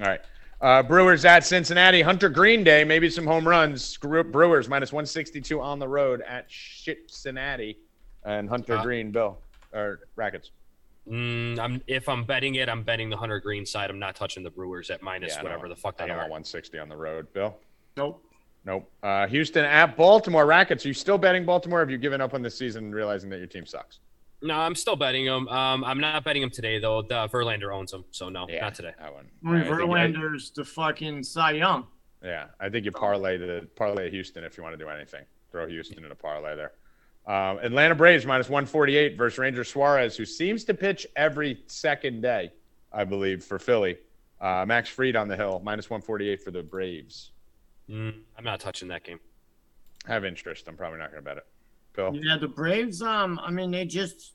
All right. Uh, Brewers at Cincinnati. Hunter Greene Day, maybe some home runs. Brewers minus 162 on the road at Cincinnati. And Hunter Uh, Greene, Bill, or Rackets. Mm, I'm if I'm betting it, I'm betting the Hunter Greene side. I'm not touching the Brewers at minus Yeah, whatever the fuck I they don't are. want 160 on the road, Bill. Nope. Nope. Uh, Houston at Baltimore. Rackets. Are you still betting Baltimore? Or have you given up on this season, realizing that your team sucks? No, I'm still betting them. Um, I'm not betting them today though. The Verlander owns them, so no, not today. I wouldn't. I mean, I Verlander's the fucking Cy Young. Yeah, I think you parlay the parlay Houston if you want to do anything. Throw Houston in a parlay there. Um, Atlanta Braves minus 148 versus Ranger Suarez, who seems to pitch every second day, I believe, for Philly. Uh, Max Fried on the hill, minus 148 for the Braves. Mm, I'm not touching that game. I have interest. I'm probably not going to bet it. Bill? Yeah, the Braves. Um, I mean, they just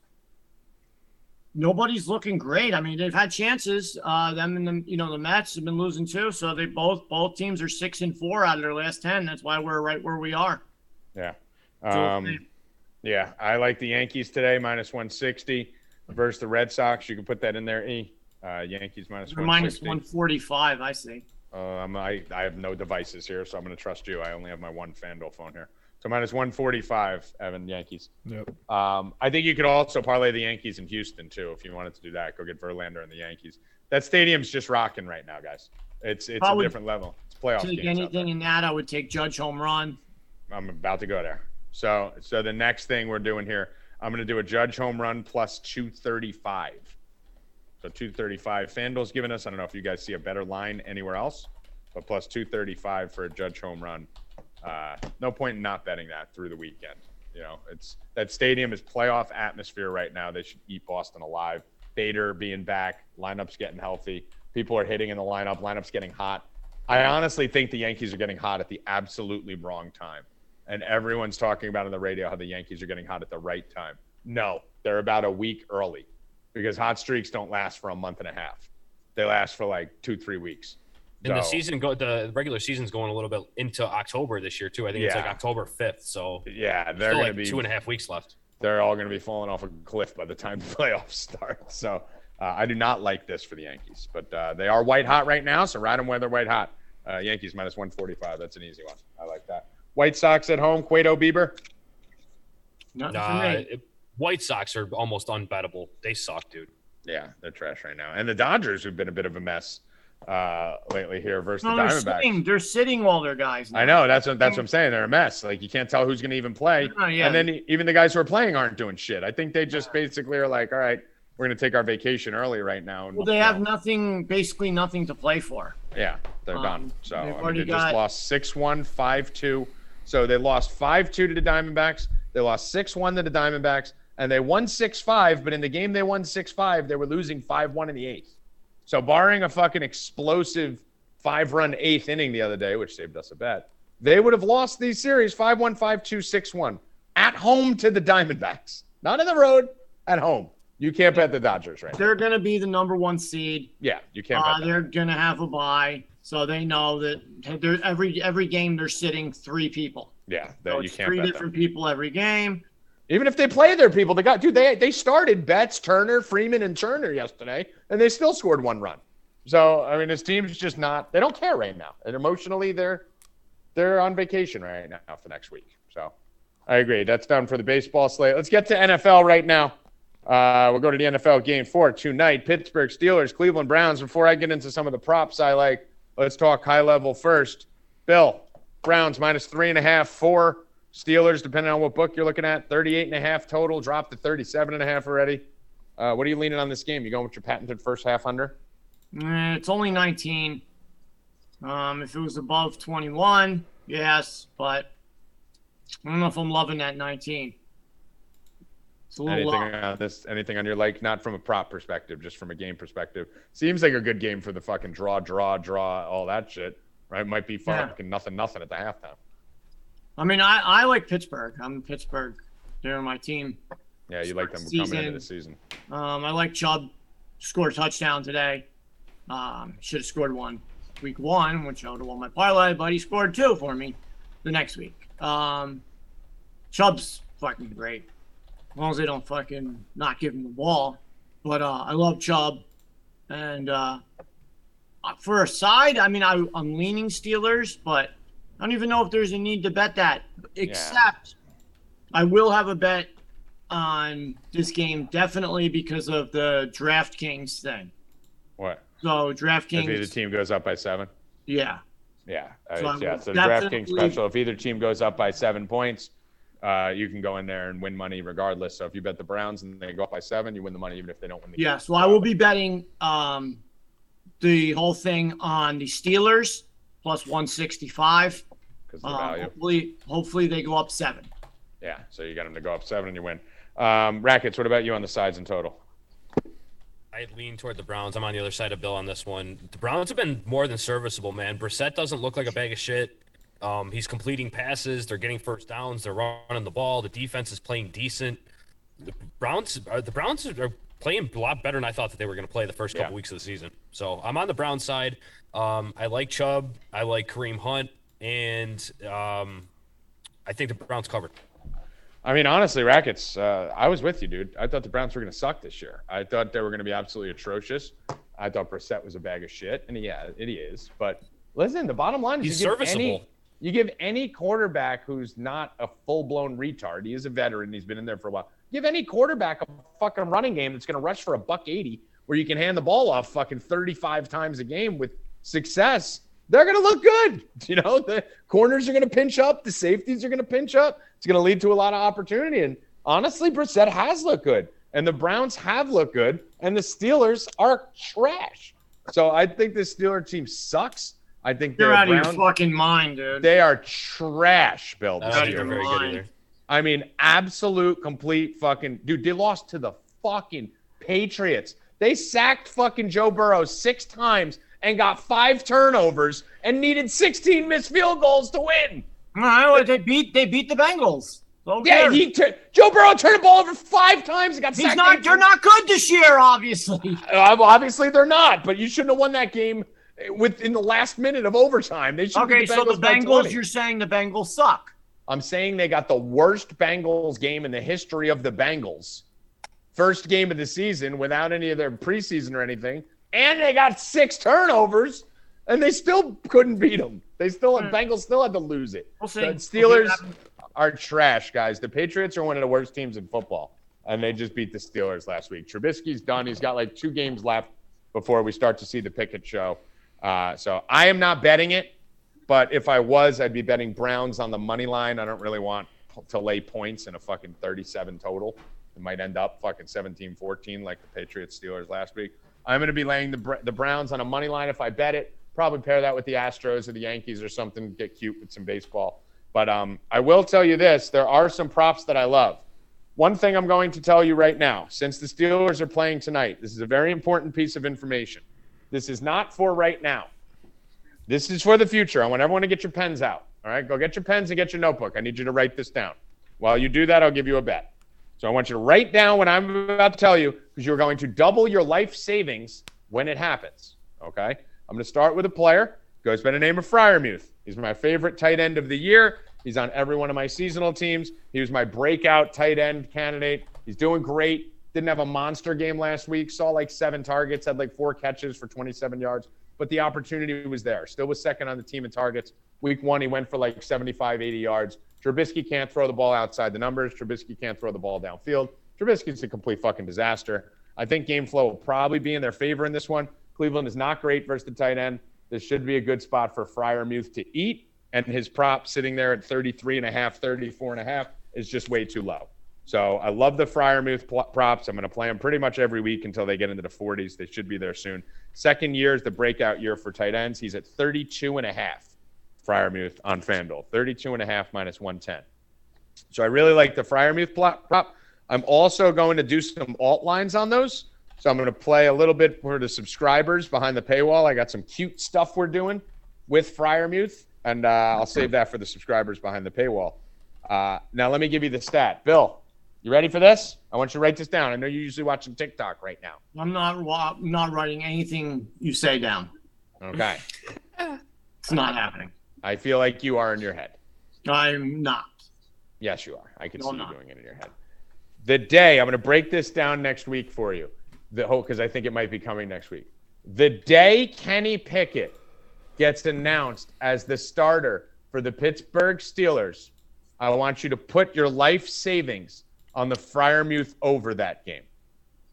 nobody's looking great. I mean, they've had chances. Uh, them and the you know the Mets have been losing too. So they both both teams are six and four out of their last ten. That's why we're right where we are. Yeah. Um, yeah, I like the Yankees today, minus 160 versus the Red Sox. You can put that in there, E. Uh, Yankees minus 160. one forty five. I see. Um, I, I have no devices here, so I'm going to trust you. I only have my one FanDuel phone here. So minus 145, Evan, Yankees. Yep. Um, I think you could also parlay the Yankees in Houston, too, if you wanted to do that. Go get Verlander and the Yankees. That stadium's just rocking right now, guys. It's it's I a would different level. It's playoff Take games out anything there. in that, I would take Judge home run. I'm about to go there. So so the next thing we're doing here, I'm going to do a Judge home run plus 235. So 235. FanDuel's given us, I don't know if you guys see a better line anywhere else, but plus 235 for a Judge home run uh, no point in not betting that through the weekend. You know, it's that stadium is playoff atmosphere right now. They should eat Boston alive. Bader being back, lineups getting healthy. People are hitting in the lineup. Lineups getting hot. I honestly think the Yankees are getting hot at the absolutely wrong time. And everyone's talking about on the radio how the Yankees are getting hot at the right time. No, they're about a week early because hot streaks don't last for a month and a half. They last for like two, three weeks. And the season go the regular season's going a little bit into October this year too. I think it's like October fifth. So Yeah, they're going like to be two and a half weeks left. they're all going to be falling off a cliff by the time the playoffs start. So uh, I do not like this for the Yankees, but uh, they are white hot right now. So ride them where they're white hot. Uh, Yankees minus 145. That's an easy one. I like that. White Sox at home. Cueto Bieber. Nothing Nah, for me. it- White Sox are almost unbettable. They suck, dude. Yeah, they're trash right now. And the Dodgers, who've been a bit of a mess uh, lately here versus No, the they're Diamondbacks. sitting. They're sitting all their guys. now. I know that's what that's what I'm saying. They're a mess. Like you can't tell who's going to even play, Oh, yeah. and then even the guys who are playing aren't doing shit. I think they just basically are like, all right, we're going to take our vacation early right now. And, Well, they you have know, nothing, basically nothing to play for. yeah, they're um, done. So they've I mean, already they just lost 6-1, 5-2. So they lost 5-2 to the Diamondbacks. They lost 6-1 to the Diamondbacks, and they won 6-5. But in the game they won 6-5, they were losing 5-1 in the eighth. So barring a fucking explosive five-run eighth inning the other day, which saved us a bet, they would have lost these series 5-1, 5-2, 6-1 at home to the Diamondbacks. Not in the road, at home. You can't bet the Dodgers right. They're going to be the number one seed. Yeah, you can't Uh, they're going to have a bye, so they know that every every game they're sitting three people. Yeah, So you can't three bet them. different people every game. Even if they play their people, they got dude. They they started Betts, Turner, Freeman, and Turner yesterday, and they still scored one run. So I mean, his team's just not. They don't care right now, and emotionally, they're they're on vacation right now for next week. So I agree. That's done for the baseball slate. Let's get to NFL right now. Uh, we'll go to the NFL game four tonight. Pittsburgh Steelers, Cleveland Browns. Before I get into some of the props I like, let's talk high level first. Bill, Browns minus three and a half, four. Steelers, depending on what book you're looking at, 38 and a half total, dropped to 37 and a half already. Uh, what are you leaning on this game? You going with your patented first half under? Eh, It's only 19. Um, if it was above 21, yes, but I don't know if I'm loving that 19. It's a little Anything low. on this? Anything on your like? Not from a prop perspective, just from a game perspective. Seems like a good game for the fucking draw, draw, draw, all that shit. Right? Might be Yeah. fucking nothing, nothing at the halftime. I mean, I, I like Pittsburgh. I'm Pittsburgh. They're my team. Yeah, you like them Season. coming into the season. Um, I like Chubb. Scored a touchdown today. Um, should have scored one week one, which I would have won my parlay, but he scored two for me the next week. Um, Chubb's fucking great. As long as they don't fucking not give him the ball. But uh, I love Chubb. And uh, for a side, I mean, I, I'm leaning Steelers, but I don't even know if there's a need to bet that. Except I will have a bet on this game definitely because of the DraftKings thing. What? So DraftKings. If either team goes up by seven. yeah, Yeah, uh, So I yeah. So the DraftKings special. If either team goes up by seven points, uh, you can go in there and win money regardless. So if you bet the Browns and they go up by seven, you win the money even if they don't win the yeah. game. So I will be betting um, the whole thing on the Steelers plus 165. Because the Um, value. hopefully, hopefully they go up seven. Yeah, so you got them to go up seven and you win. Um, Rackets, what about you on the sides in total? I lean toward the Browns. I'm on the other side of Bill on this one. The Browns have been more than serviceable, man. Brissett doesn't look like a bag of shit. Um, he's completing passes. They're getting first downs. They're running the ball. The defense is playing decent. The Browns, are, the Browns are playing a lot better than I thought that they were going to play the first couple Yeah. weeks of the season. So I'm on the Browns side. Um, I like Chubb. I like Kareem Hunt, and um, I think the Browns covered. I mean, honestly, Rackets, uh, I was with you, dude. I thought the Browns were going to suck this year. I thought they were going to be absolutely atrocious. I thought Brissett was a bag of shit, and yeah, it is. But listen, the bottom line is He's you serviceable. Any, you give any quarterback who's not a full blown retard. He is a veteran. He's been in there for a while. Give any quarterback a fucking running game that's going to rush for a buck eighty, where you can hand the ball off fucking thirty five times a game with success. They're going to look good. You know, the corners are going to pinch up. The safeties are going to pinch up. It's going to lead to a lot of opportunity. And honestly, Brissett has looked good. And the Browns have looked good. And the Steelers are trash. So I think the Steeler team sucks. I think they're out of your fucking mind, dude. They are trash, Bill. I this Out of year. they're your very good either. I mean, absolute, complete fucking dude. They lost to the fucking Patriots. They sacked fucking Joe Burrow six times and got five turnovers and needed 16 missed field goals to win. No, they beat they beat the Bengals. Yeah, he tur- Joe Burrow turned the ball over five times and got he's sacked. not. eight They're not good this year, obviously. Uh, obviously, they're not. But you shouldn't have won that game within the last minute of overtime. They should. Okay, the so the Bengals by Bengals. 20. You're saying the Bengals suck. I'm saying they got the worst Bengals game in the history of the Bengals. First game of the season without any of their preseason or anything. And they got six turnovers and they still couldn't beat them. They still, Hmm. Bengals still had to lose it. We'll see. The We'll see Steelers are trash, guys. The Patriots are one of the worst teams in football, and they just beat the Steelers last week. Trubisky's done. He's got like two games left before we start to see the Pickett show. Uh, so I am not betting it, but if I was, I'd be betting Browns on the money line. I don't really want to lay points in a fucking 37 total. It might end up fucking 17 14 like the Patriots Steelers last week. I'm going to be laying the, the Browns on a money line if I bet it. Probably pair that with the Astros or the Yankees or something, get cute with some baseball. But um, I will tell you this there are some props that I love. One thing I'm going to tell you right now, since the Steelers are playing tonight, this is a very important piece of information. This is not for right now. This is for the future. I want everyone to get your pens out. All right, go get your pens and get your notebook. I need you to write this down. While you do that, I'll give you a bet. So I want you to write down what I'm about to tell you because you're going to double your life savings when it happens. Okay? I'm going to start with a player. Goes by the name of Freiermuth. He's my favorite tight end of the year. He's on every one of my seasonal teams. He was my breakout tight end candidate. He's doing great. Didn't have a monster game last week. Saw like seven targets, had like four catches for 27 yards, but the opportunity was there. Still was second on the team in targets. Week one, he went for like 75, 80 yards. Trubisky can't throw the ball outside the numbers. Trubisky can't throw the ball downfield. Trubisky's a complete fucking disaster. I think game flow will probably be in their favor in this one. Cleveland is not great versus the tight end. This should be a good spot for Freiermuth to eat. And his prop sitting there at 33 and a half, 34 and a half is just way too low. So I love the Freiermuth pl- props. I'm going to play them pretty much every week until they get into the 40s. They should be there soon. Second year is the breakout year for tight ends. He's at 32 and a half. Freiermuth on FanDuel, 32 and a half minus 110. So I really like the Freiermuth prop. I'm also going to do some alt lines on those. So I'm going to play a little bit for the subscribers behind the paywall. I got some cute stuff we're doing with Freiermuth, and uh, I'll save that for the subscribers behind the paywall. Uh, now let me give you the stat, Bill. You ready for this? I want you to write this down. I know you're usually watching TikTok right now. I'm not wa- not writing anything you say down. Okay. It's not happening. I feel like you are in your head. I'm not. Yes, you are. I can No, see I'm you not. doing it in your head. The day I'm going to break this down next week for you. The whole because I think it might be coming next week. The day Kenny Pickett gets announced as the starter for the Pittsburgh Steelers, I want you to put your life savings on the Freiermuth over that game.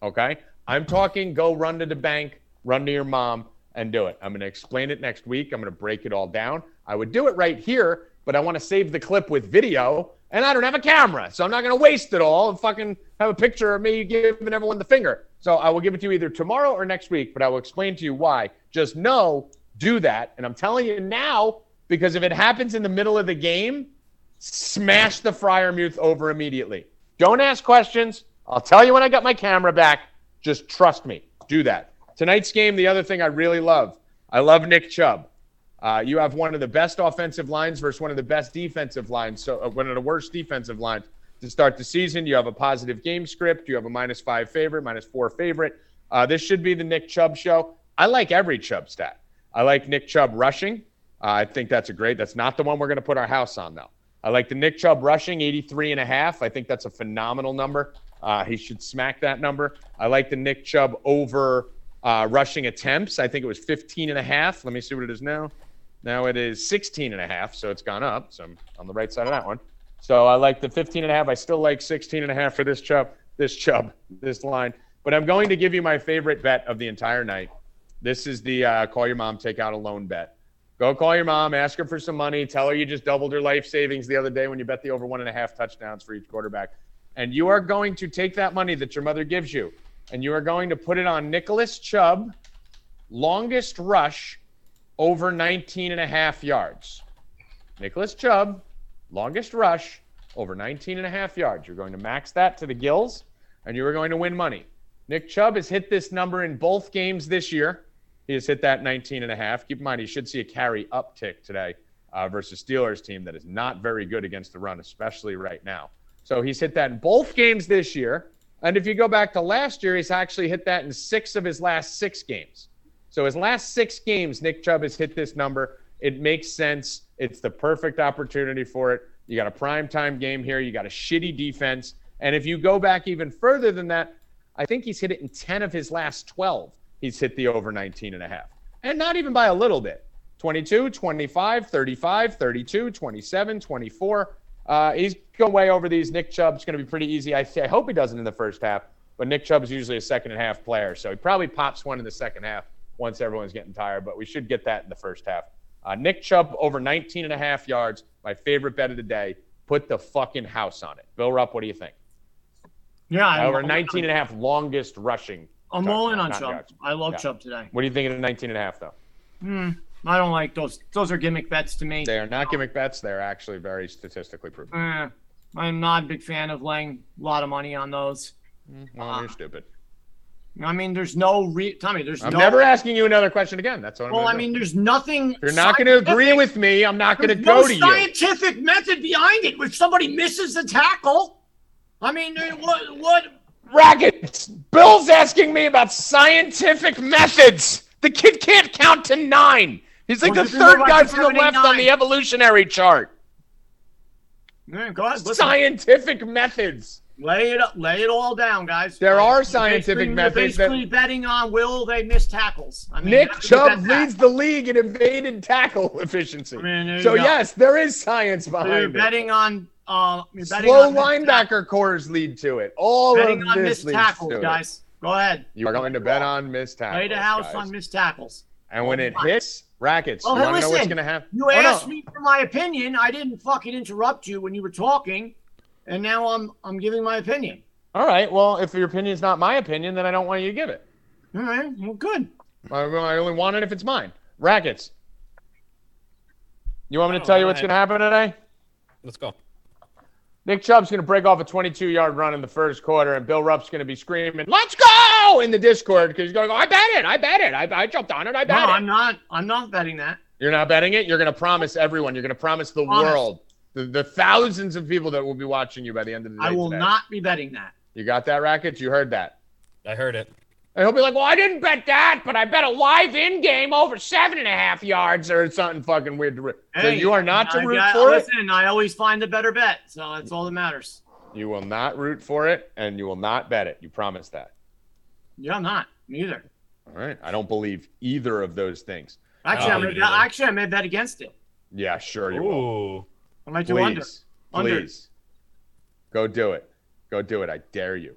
Okay? I'm talking go run to the bank, run to your mom, and do it. I'm going to explain it next week. I'm going to break it all down. I would do it right here, but I want to save the clip with video, and I don't have a camera. So I'm not going to waste it all and fucking have a picture of me giving everyone the finger. So I will give it to you either tomorrow or next week, but I will explain to you why. Just know, do that. And I'm telling you now, because if it happens in the middle of the game, smash the Freiermuth over immediately. Don't ask questions. I'll tell you when I got my camera back. Just trust me. Do that. Tonight's game, the other thing I really love, I love Nick Chubb. Uh, you have one of the best offensive lines versus one of the best defensive lines. So uh, one of the worst defensive lines to start the season. You have a positive game script. You have a minus five favorite, minus four favorite. Uh, this should be the Nick Chubb show. I like every Chubb stat. I like Nick Chubb rushing. Uh, I think that's a great. That's not the one we're going to put our house on though. I like the Nick Chubb rushing 83 and a half. I think that's a phenomenal number. Uh, he should smack that number. I like the Nick Chubb over uh, rushing attempts. I think it was 15 and a half. Let me see what it is now. Now it is 16 and a half, so it's gone up. So I'm on the right side of that one. So I like the 15 and a half. I still like 16 and a half for this Chubb, this Chubb, this line. But I'm going to give you my favorite bet of the entire night. This is the uh, call your mom, take out a loan bet. Go call your mom, ask her for some money, tell her you just doubled her life savings the other day when you bet the over one and a half touchdowns for each quarterback. And you are going to take that money that your mother gives you and you are going to put it on Nicholas Chubb, longest rush over 19 and a half yards. Nicholas Chubb, longest rush, over 19 and a half yards. You're going to max that to the gills, and you are going to win money. Nick Chubb has hit this number in both games this year. He has hit that 19 and a half. Keep in mind, he should see a carry uptick today uh, versus Steelers team that is not very good against the run, especially right now. So he's hit that in both games this year. And if you go back to last year, he's actually hit that in six of his last six games. So his last six games, Nick Chubb has hit this number. It makes sense. It's the perfect opportunity for it. You got a prime time game here. You got a shitty defense. And if you go back even further than that, I think he's hit it in 10 of his last 12. He's hit the over 19 and a half. And not even by a little bit. 22, 25, 35, 32, 27, 24. Uh, he's going way over these. Nick Chubb's going to be pretty easy. I, I hope he doesn't in the first half, but Nick Chubb is usually a second and a half player. So he probably pops one in the second half once everyone's getting tired, but we should get that in the first half. Uh, Nick Chubb over 19 and a half yards. My favorite bet of the day. Put the fucking house on it. Bill Rupp, what do you think? Yeah, Over 19 and a half longest rushing. I'm all in on Chubb. yards. I love Yeah. Chubb today. What do you think of the 19 and a half, though? Hmm. I don't like those. Those are gimmick bets to me. They are not gimmick bets. They're actually very statistically proven. Eh, I'm not a big fan of laying a lot of money on those. Well, you're stupid. I mean, there's no re. Tommy, there's no I'm no. never asking you another question again. That's what Well, I mean, there's nothing. if you're not going to agree with me, I'm not going to go no to you. scientific method behind it. If somebody misses the tackle, I mean, what? What? Rackets. Bill's asking me about scientific methods. The kid can't count to nine. He's like Well, the third guy from the left on the evolutionary chart. Eh, go ahead. Scientific methods. Lay it up. Lay it all down, guys. There are scientific basically- methods that- basically betting on will they miss tackles. I mean, Nick Chubb that. leads the league in evaded tackle efficiency. I mean, so yes, there is science So You're behind it. betting on. Uh, you're betting Slow on linebacker cores lead to it. All Betting of on this missed tackles, to it. guys. Go ahead. You are going to bet on missed tackles. Lay the house guys. on missed tackles. And when it hits, rackets. Oh, you hey, to know what's going to happen? You Oh, no. asked me for my opinion. I didn't fucking interrupt you when you were talking, and now I'm I'm giving my opinion. All right. Well, if your opinion is not my opinion, then I don't want you to give it. All right. Well, good. I I only want it if it's mine. Rackets. You want me to don't tell you what's going to happen today? Let's go. Nick Chubb's going to break off a 22 yard run in the first quarter, and Bill Rupp's going to be screaming, Let's go! in the Discord because he's going to go, I bet it. I bet it. I, I jumped on it. I No, bet it. No, I'm not. I'm not betting that. You're not betting it? You're going to promise everyone. You're going to promise the Promise. world, the, the thousands of people that will be watching you by the end of the day. I will today. not be betting that. You got that, Rackets? You heard that. I heard it. And he'll be like, Well, I didn't bet that, but I bet a live in game over seven and a half yards or something fucking weird to root. so you are not to I root got- for it? Listen, I always find the better bet, so that's all that matters. You will not root for it, and you will not bet it. You promise that. Yeah, I'm not. Me either. All right. I don't believe either of those things. Actually, No, I me may, actually I may bet against it. Yeah, sure you will. Ooh. I might do under. Please. Under. Please. Go do it. Go do it. I dare you.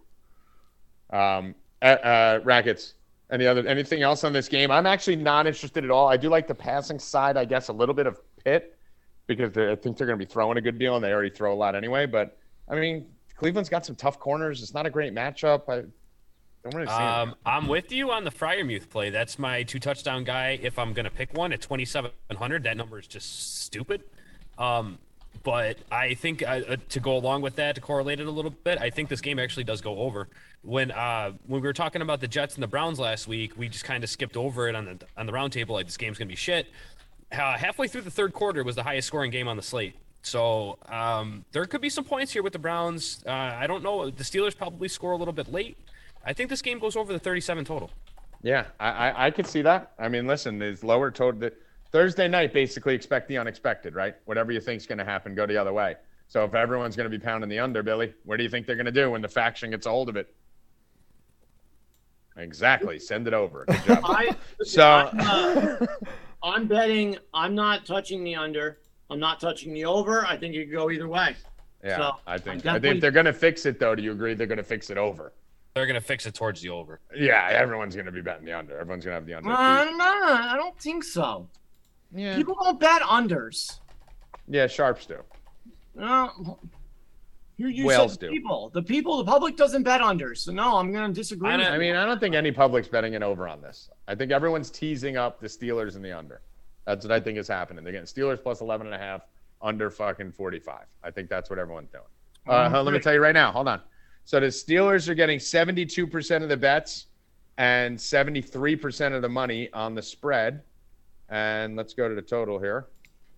Um, uh, uh, Rackets. Any other anything else on this game? I'm actually not interested at all. I do like the passing side, I guess, a little bit of Pitt because I think they're going to be throwing a good deal, and they already throw a lot anyway. But I mean, Cleveland's got some tough corners. It's not a great matchup. I don't really see it. Um, I'm with you on the Freiermuth play. That's my two touchdown guy. If I'm gonna pick one at 2,700, that number is just stupid. Um, but I think uh, uh, to go along with that, to correlate it a little bit, I think this game actually does go over. When uh, when we were talking about the Jets and the Browns last week, we just kind of skipped over it on the on the roundtable. Like this game's gonna be shit. Uh, halfway through the third quarter was the highest scoring game on the slate. So um, there could be some points here with the Browns. Uh, I don't know. The Steelers probably score a little bit late. I think this game goes over the 37 total. Yeah, I, I, I could see that. I mean, listen, there's lower total. The, Thursday night, basically expect the unexpected, right? Whatever you think's going to happen, go the other way. So if everyone's going to be pounding the under, Billy, what do you think they're going to do when the faction gets a hold of it? Exactly. Send it over. Good job. I, So, I'm, uh, I'm betting. I'm not touching the under. I'm not touching the over. I think it could go either way. yeah, so, I think I definitely- think they're going to fix it though. Do you agree? They're going to fix it over. They're gonna fix it towards the over. Yeah, everyone's going to be betting the under. Everyone's going to have the under. Uh, no, I don't think so. Yeah, People don't bet unders. yeah, sharps do. Uh, you, you Whales said the do. people. The people, the public doesn't bet unders. So no, I'm going to disagree. I with don't- I mean, I don't think any public's betting it over on this. I think everyone's teasing up the Steelers and the under. That's what I think is happening. They're getting Steelers plus 11 and a half under fucking 45. I think that's what everyone's doing. Uh, Um, let me tell you right now. Hold on. So the Steelers are getting 72% of the bets and 73% of the money on the spread. And let's go to the total here.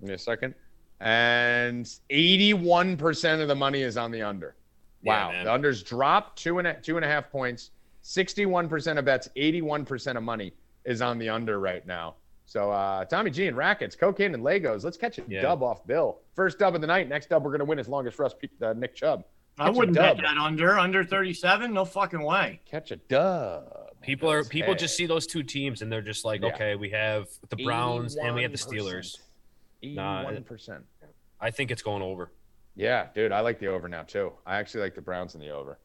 Give me a second. And 81% of the money is on the under. Wow. man. the unders dropped two and a, two and a half points. 61% of bets, 81% of money is on the under right now. So uh, Tommy G and rackets, cocaine and Legos. Let's catch a Yeah. dub off Bill. First dub of the night. Next dub we're gonna win as long as for us, uh, Nick Chubb. I Catch a wouldn't bet that under under 37. No fucking way. Catch a dub. People are people Hey. just see those two teams and they're just like, Yeah. okay, we have the Browns and we have the 81%. Steelers. Nah, percent. I think it's going over. Yeah, dude, I like the over now too. I actually like the Browns in the over.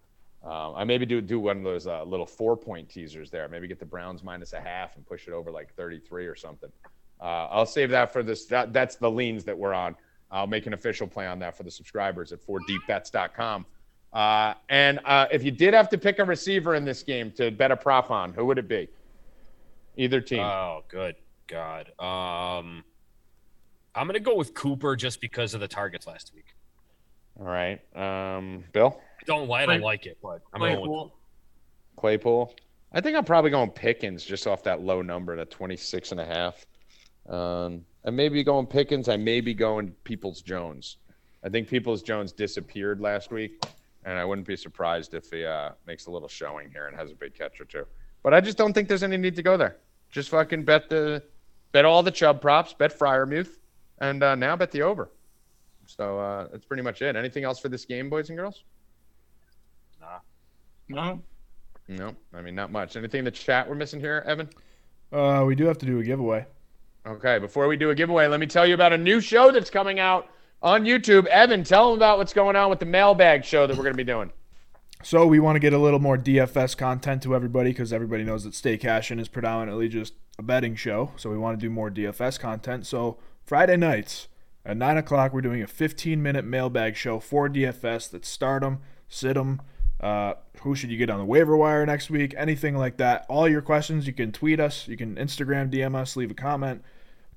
Um, I maybe do do one of those uh, little four point teasers there. Maybe get the Browns minus a half and push it over like thirty three or something. Uh, I'll save that for this. That, that's the leans that we're on. I'll make an official play on that for the subscribers at 4deepbets.com. Uh, and uh, if you did have to pick a receiver in this game to bet a prop on, who would it be? Either team. Oh, good God. Um, I'm gonna go with Cooper just because of the targets last week. All right. Um, Bill? I don't, I don't like it, but I'm going with Claypool. Claypool. I think I'm probably going Pickens just off that low number, that 26 and a half. Um, I may be going Pickens. I may be going Peoples Jones. I think Peoples Jones disappeared last week, and I wouldn't be surprised if he uh, makes a little showing here and has a big catch or two. But I just don't think there's any need to go there. Just fucking bet the bet all the Chubb props, bet Freiermuth, and uh, now bet the over. So uh, that's pretty much it. Anything else for this game, boys and girls? No. No, I mean not much. Anything in the chat we're missing here, Evan? Uh, we do have to do a giveaway. Okay, before we do a giveaway, let me tell you about a new show that's coming out on YouTube. Evan, tell them about what's going on with the mailbag show that we're going to be doing. So we want to get a little more DFS content to everybody because everybody knows that Stay Cashin is predominantly just a betting show. So we want to do more DFS content. So Friday nights at nine o'clock, we're doing a 15-minute mailbag show for DFS. That's stardom, situm. Uh, who should you get on the waiver wire next week? Anything like that. All your questions, you can tweet us, you can Instagram DM us, leave a comment,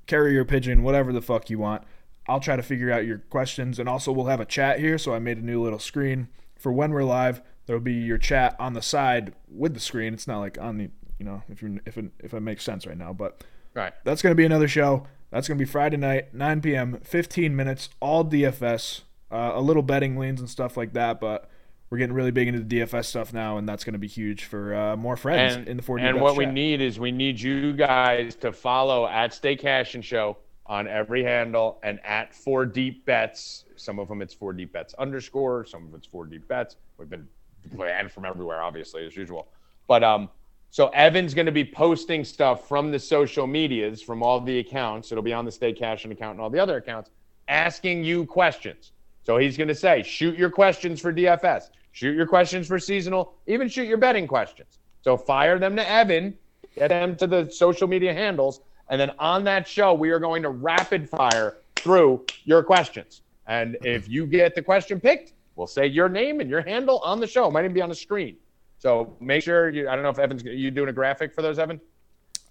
carry your pigeon, whatever the fuck you want. I'll try to figure out your questions, and also we'll have a chat here. So I made a new little screen for when we're live. There will be your chat on the side with the screen. It's not like on the, you know, if you if it, if it makes sense right now, but Right. that's going to be another show. That's going to be Friday night, 9 p.m., 15 minutes, all DFS, uh, a little betting leans and stuff like that. But we're getting really big into the DFS stuff now, and that's going to be huge for uh, more friends And, in the 40 and what we need is we need you guys to follow at Stay Cashin Show on every handle and at Four Deep Bets. Some of them it's Four Deep Bets underscore. Some of it's Four Deep Bets. We've been banned from everywhere, obviously, as usual. But um, so Evan's going to be posting stuff from the social medias, from all the accounts. It'll be on the Stay Cashin account and all the other accounts, asking you questions. So he's going to say, shoot your questions for DFS, shoot your questions for seasonal, even shoot your betting questions. So fire them to Evan, get them to the social media handles, and then on that show, we are going to rapid fire through your questions. And if you get the question picked, we'll say your name and your handle on the show. It might even be on the screen. So make sure you. I don't know if Evan's you doing a graphic for those, Evan.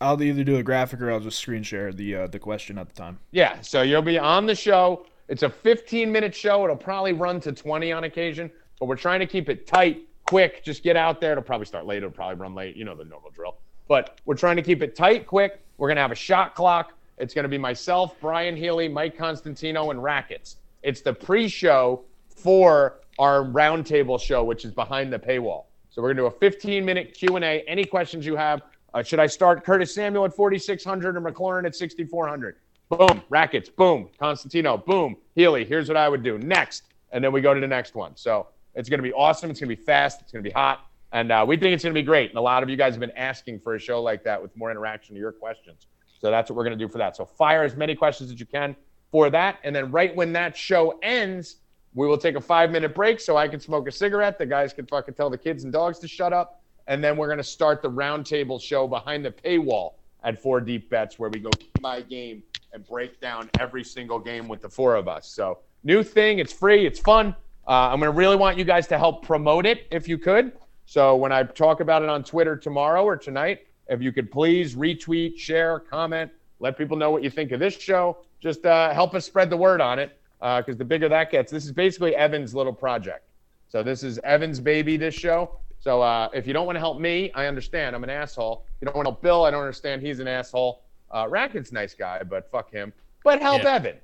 I'll either do a graphic or I'll just screen share the uh, the question at the time. Yeah, so you'll be on the show. It's a 15 minute show. It'll probably run to 20 on occasion, but we're trying to keep it tight, quick. Just get out there. It'll probably start late. It'll probably run late. You know the normal drill. But we're trying to keep it tight, quick. We're going to have a shot clock. It's going to be myself, Brian Healy, Mike Constantino, and Rackets. It's the pre show for our roundtable show, which is behind the paywall. So we're going to do a 15 minute Q&A. Any questions you have, uh, should I start Curtis Samuel at 4,600 or McLaurin at 6,400? Boom, Rackets, boom, Constantino, boom, Healy. Here's what I would do next, and then we go to the next one. So it's going to be awesome. It's going to be fast. It's going to be hot, and uh, we think it's going to be great. And a lot of you guys have been asking for a show like that with more interaction to your questions. So that's what we're going to do for that. So fire as many questions as you can for that, and then right when that show ends, we will take a five minute break so I can smoke a cigarette. The guys can fucking tell the kids and dogs to shut up. And then we're going to start the roundtable show behind the paywall at Four Deep Bets, where we go by game and break down every single game with the four of us. So, new thing. It's free. It's fun. Uh, I'm going to really want you guys to help promote it if you could. So, when I talk about it on Twitter tomorrow or tonight, if you could please retweet, share, comment, Let people know what you think of this show. Just uh, help us spread the word on it because the bigger that gets, this is basically Evan's little project. So this is Evan's baby. This show. So uh, if you don't want to help me, I understand. I'm an asshole. If you don't want to help Bill, I don't understand. He's an asshole. Uh, Racket's nice guy, but fuck him. But help Yeah. Evan.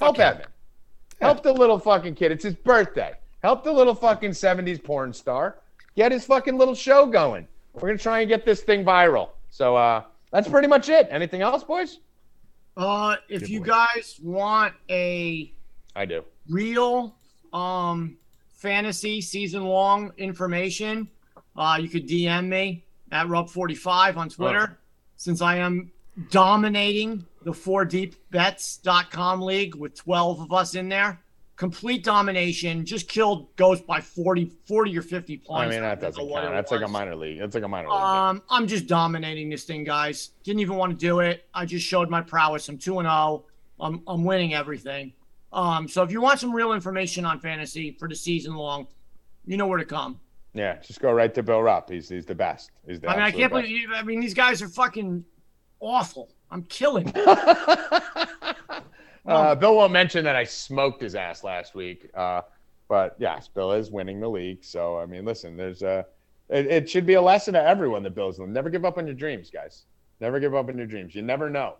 Help him. Evan. Help the little fucking kid. It's his birthday. Help the little fucking 70s porn star. Get his fucking little show going. We're gonna try and get this thing viral. So uh that's pretty much it. Anything else, boys? Uh, if Good you boy. guys want a I do. real um fantasy season long information, uh, you could DM me at Rub45 on Twitter. Since I am dominating the 4deepbets.com league with 12 of us in there. Complete domination, just killed Ghost by 40, 40 or 50 points. I mean that doesn't count. That's like a minor league. That's like a minor league. Um, I'm just dominating this thing, guys. Didn't even want to do it. I just showed my prowess. I'm two and zero. I'm I'm winning everything. Um, so if you want some real information on fantasy for the season long, you know where to come. yeah, just go right to Bill Rupp. He's he's the best. He's the I mean, I can't best. believe. I mean, these guys are fucking awful. I'm killing. uh, Bill won't mention that I smoked his ass last week. Uh, but yes, Bill is winning the league. So I mean, listen, there's a. It, it should be a lesson to everyone that Bill's never give up on your dreams, guys. Never give up on your dreams. You never know.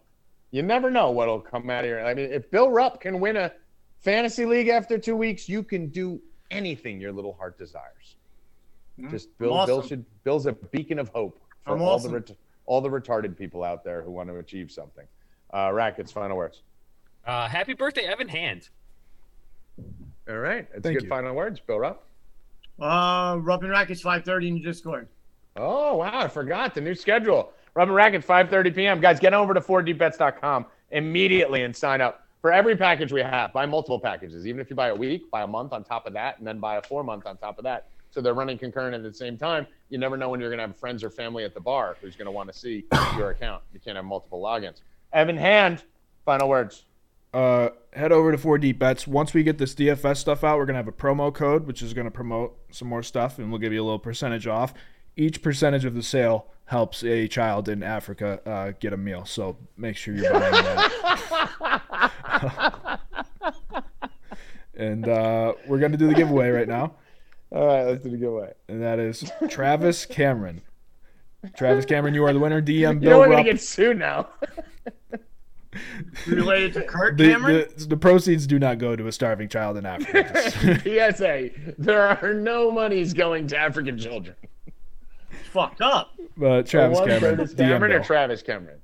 You never know what'll come out of here. I mean, if Bill Rupp can win a fantasy league after two weeks, you can do anything your little heart desires. Mhm. Just Bill. I'm Bill should. Bill's a beacon of hope for I'm all awesome. the ret- all the retarded people out there who want to achieve something. Uh, Rackets, final words. Uh, happy birthday, Evan Hand. All right. That's Thank good you. final words, Bill Rupp. Uh, Rubbing Rackets 5:30 in the Discord. Oh, wow. I forgot the new schedule. Rub and Racket, 5.30 p.m. Guys, get over to 4dbets.com immediately and sign up for every package we have. Buy multiple packages. Even if you buy a week, buy a month on top of that, and then buy a four month on top of that. So they're running concurrent at the same time. You never know when you're going to have friends or family at the bar who's going to want to see your account. You can't have multiple logins. Evan Hand, final words. Uh, head over to 4D Bets. Once we get this DFS stuff out, we're gonna have a promo code, which is gonna promote some more stuff, and we'll give you a little percentage off. Each percentage of the sale helps a child in Africa uh, get a meal. So make sure you're buying that. and uh, we're gonna do the giveaway right now, All right, let's do the giveaway. and that is Travis Cameron. Travis Cameron, you are the winner. DM You know Bill we're going Rupp. to get sued now. Related to Kirk The, Cameron. the, the proceeds do not go to a starving child in Africa. PSA, there are no monies going to African children. It's fucked up. but Travis One Cameron, Cameron or Travis Cameron?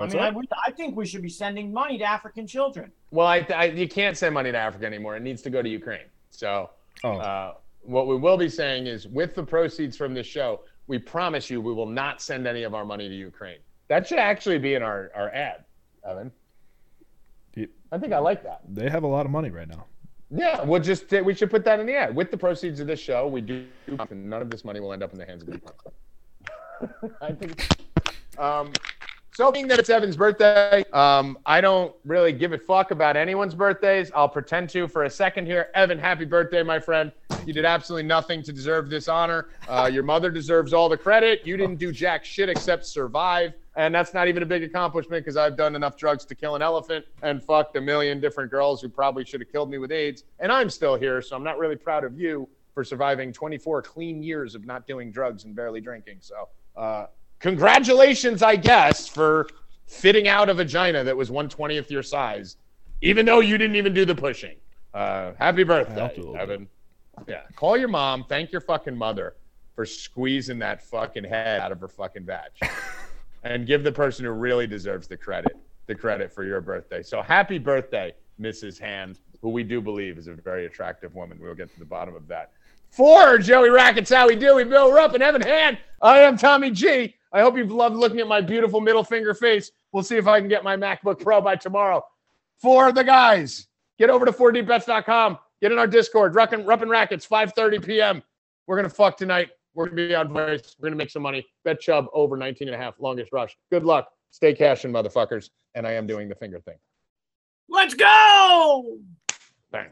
I mean, I, would, I think we should be sending money to African children. Well, I, I, you can't send money to Africa anymore. It needs to go to Ukraine. So, Oh. uh, what we will be saying is, with the proceeds from this show, we promise you we will not send any of our money to Ukraine. That should actually be in our, our ad, Evan. I think I like that. They have a lot of money right now. Yeah, we'll just we should put that in the ad. With the proceeds of this show, we do none of this money will end up in the hands of the. I think. Um, so being that it's Evan's birthday, um, I don't really give a fuck about anyone's birthdays. I'll pretend to for a second here. Evan, happy birthday, my friend. You did absolutely nothing to deserve this honor. Uh, your mother deserves all the credit. You didn't do jack shit except survive. And that's not even a big accomplishment because I've done enough drugs to kill an elephant and fucked a million different girls who probably should have killed me with AIDS. And I'm still here, so I'm not really proud of you for surviving 24 clean years of not doing drugs and barely drinking. So, uh, congratulations, I guess, for fitting out a vagina that was 120th your size, even though you didn't even do the pushing. Uh, happy birthday, helped a bit. Evan. Yeah, call your mom. Thank your fucking mother for squeezing that fucking head out of her fucking vag, and give the person who really deserves the credit the credit for your birthday. So happy birthday, Mrs. Hand, who we do believe is a very attractive woman. We'll get to the bottom of that. For Joey Rackets, how we do? We Bill Rupp and Evan Hand. I am Tommy G. I hope you've loved looking at my beautiful middle finger face. We'll see if I can get my MacBook Pro by tomorrow. For the guys, get over to 4dbets.com. Get in our Discord. Rupp and, Rupp and Rackets, 5.30 p.m. We're going to fuck tonight. We're going to be on voice. We're going to make some money. Bet Chubb over 19 and a half. Longest rush. Good luck. Stay cashing, motherfuckers. And I am doing the finger thing. Let's go. Bang.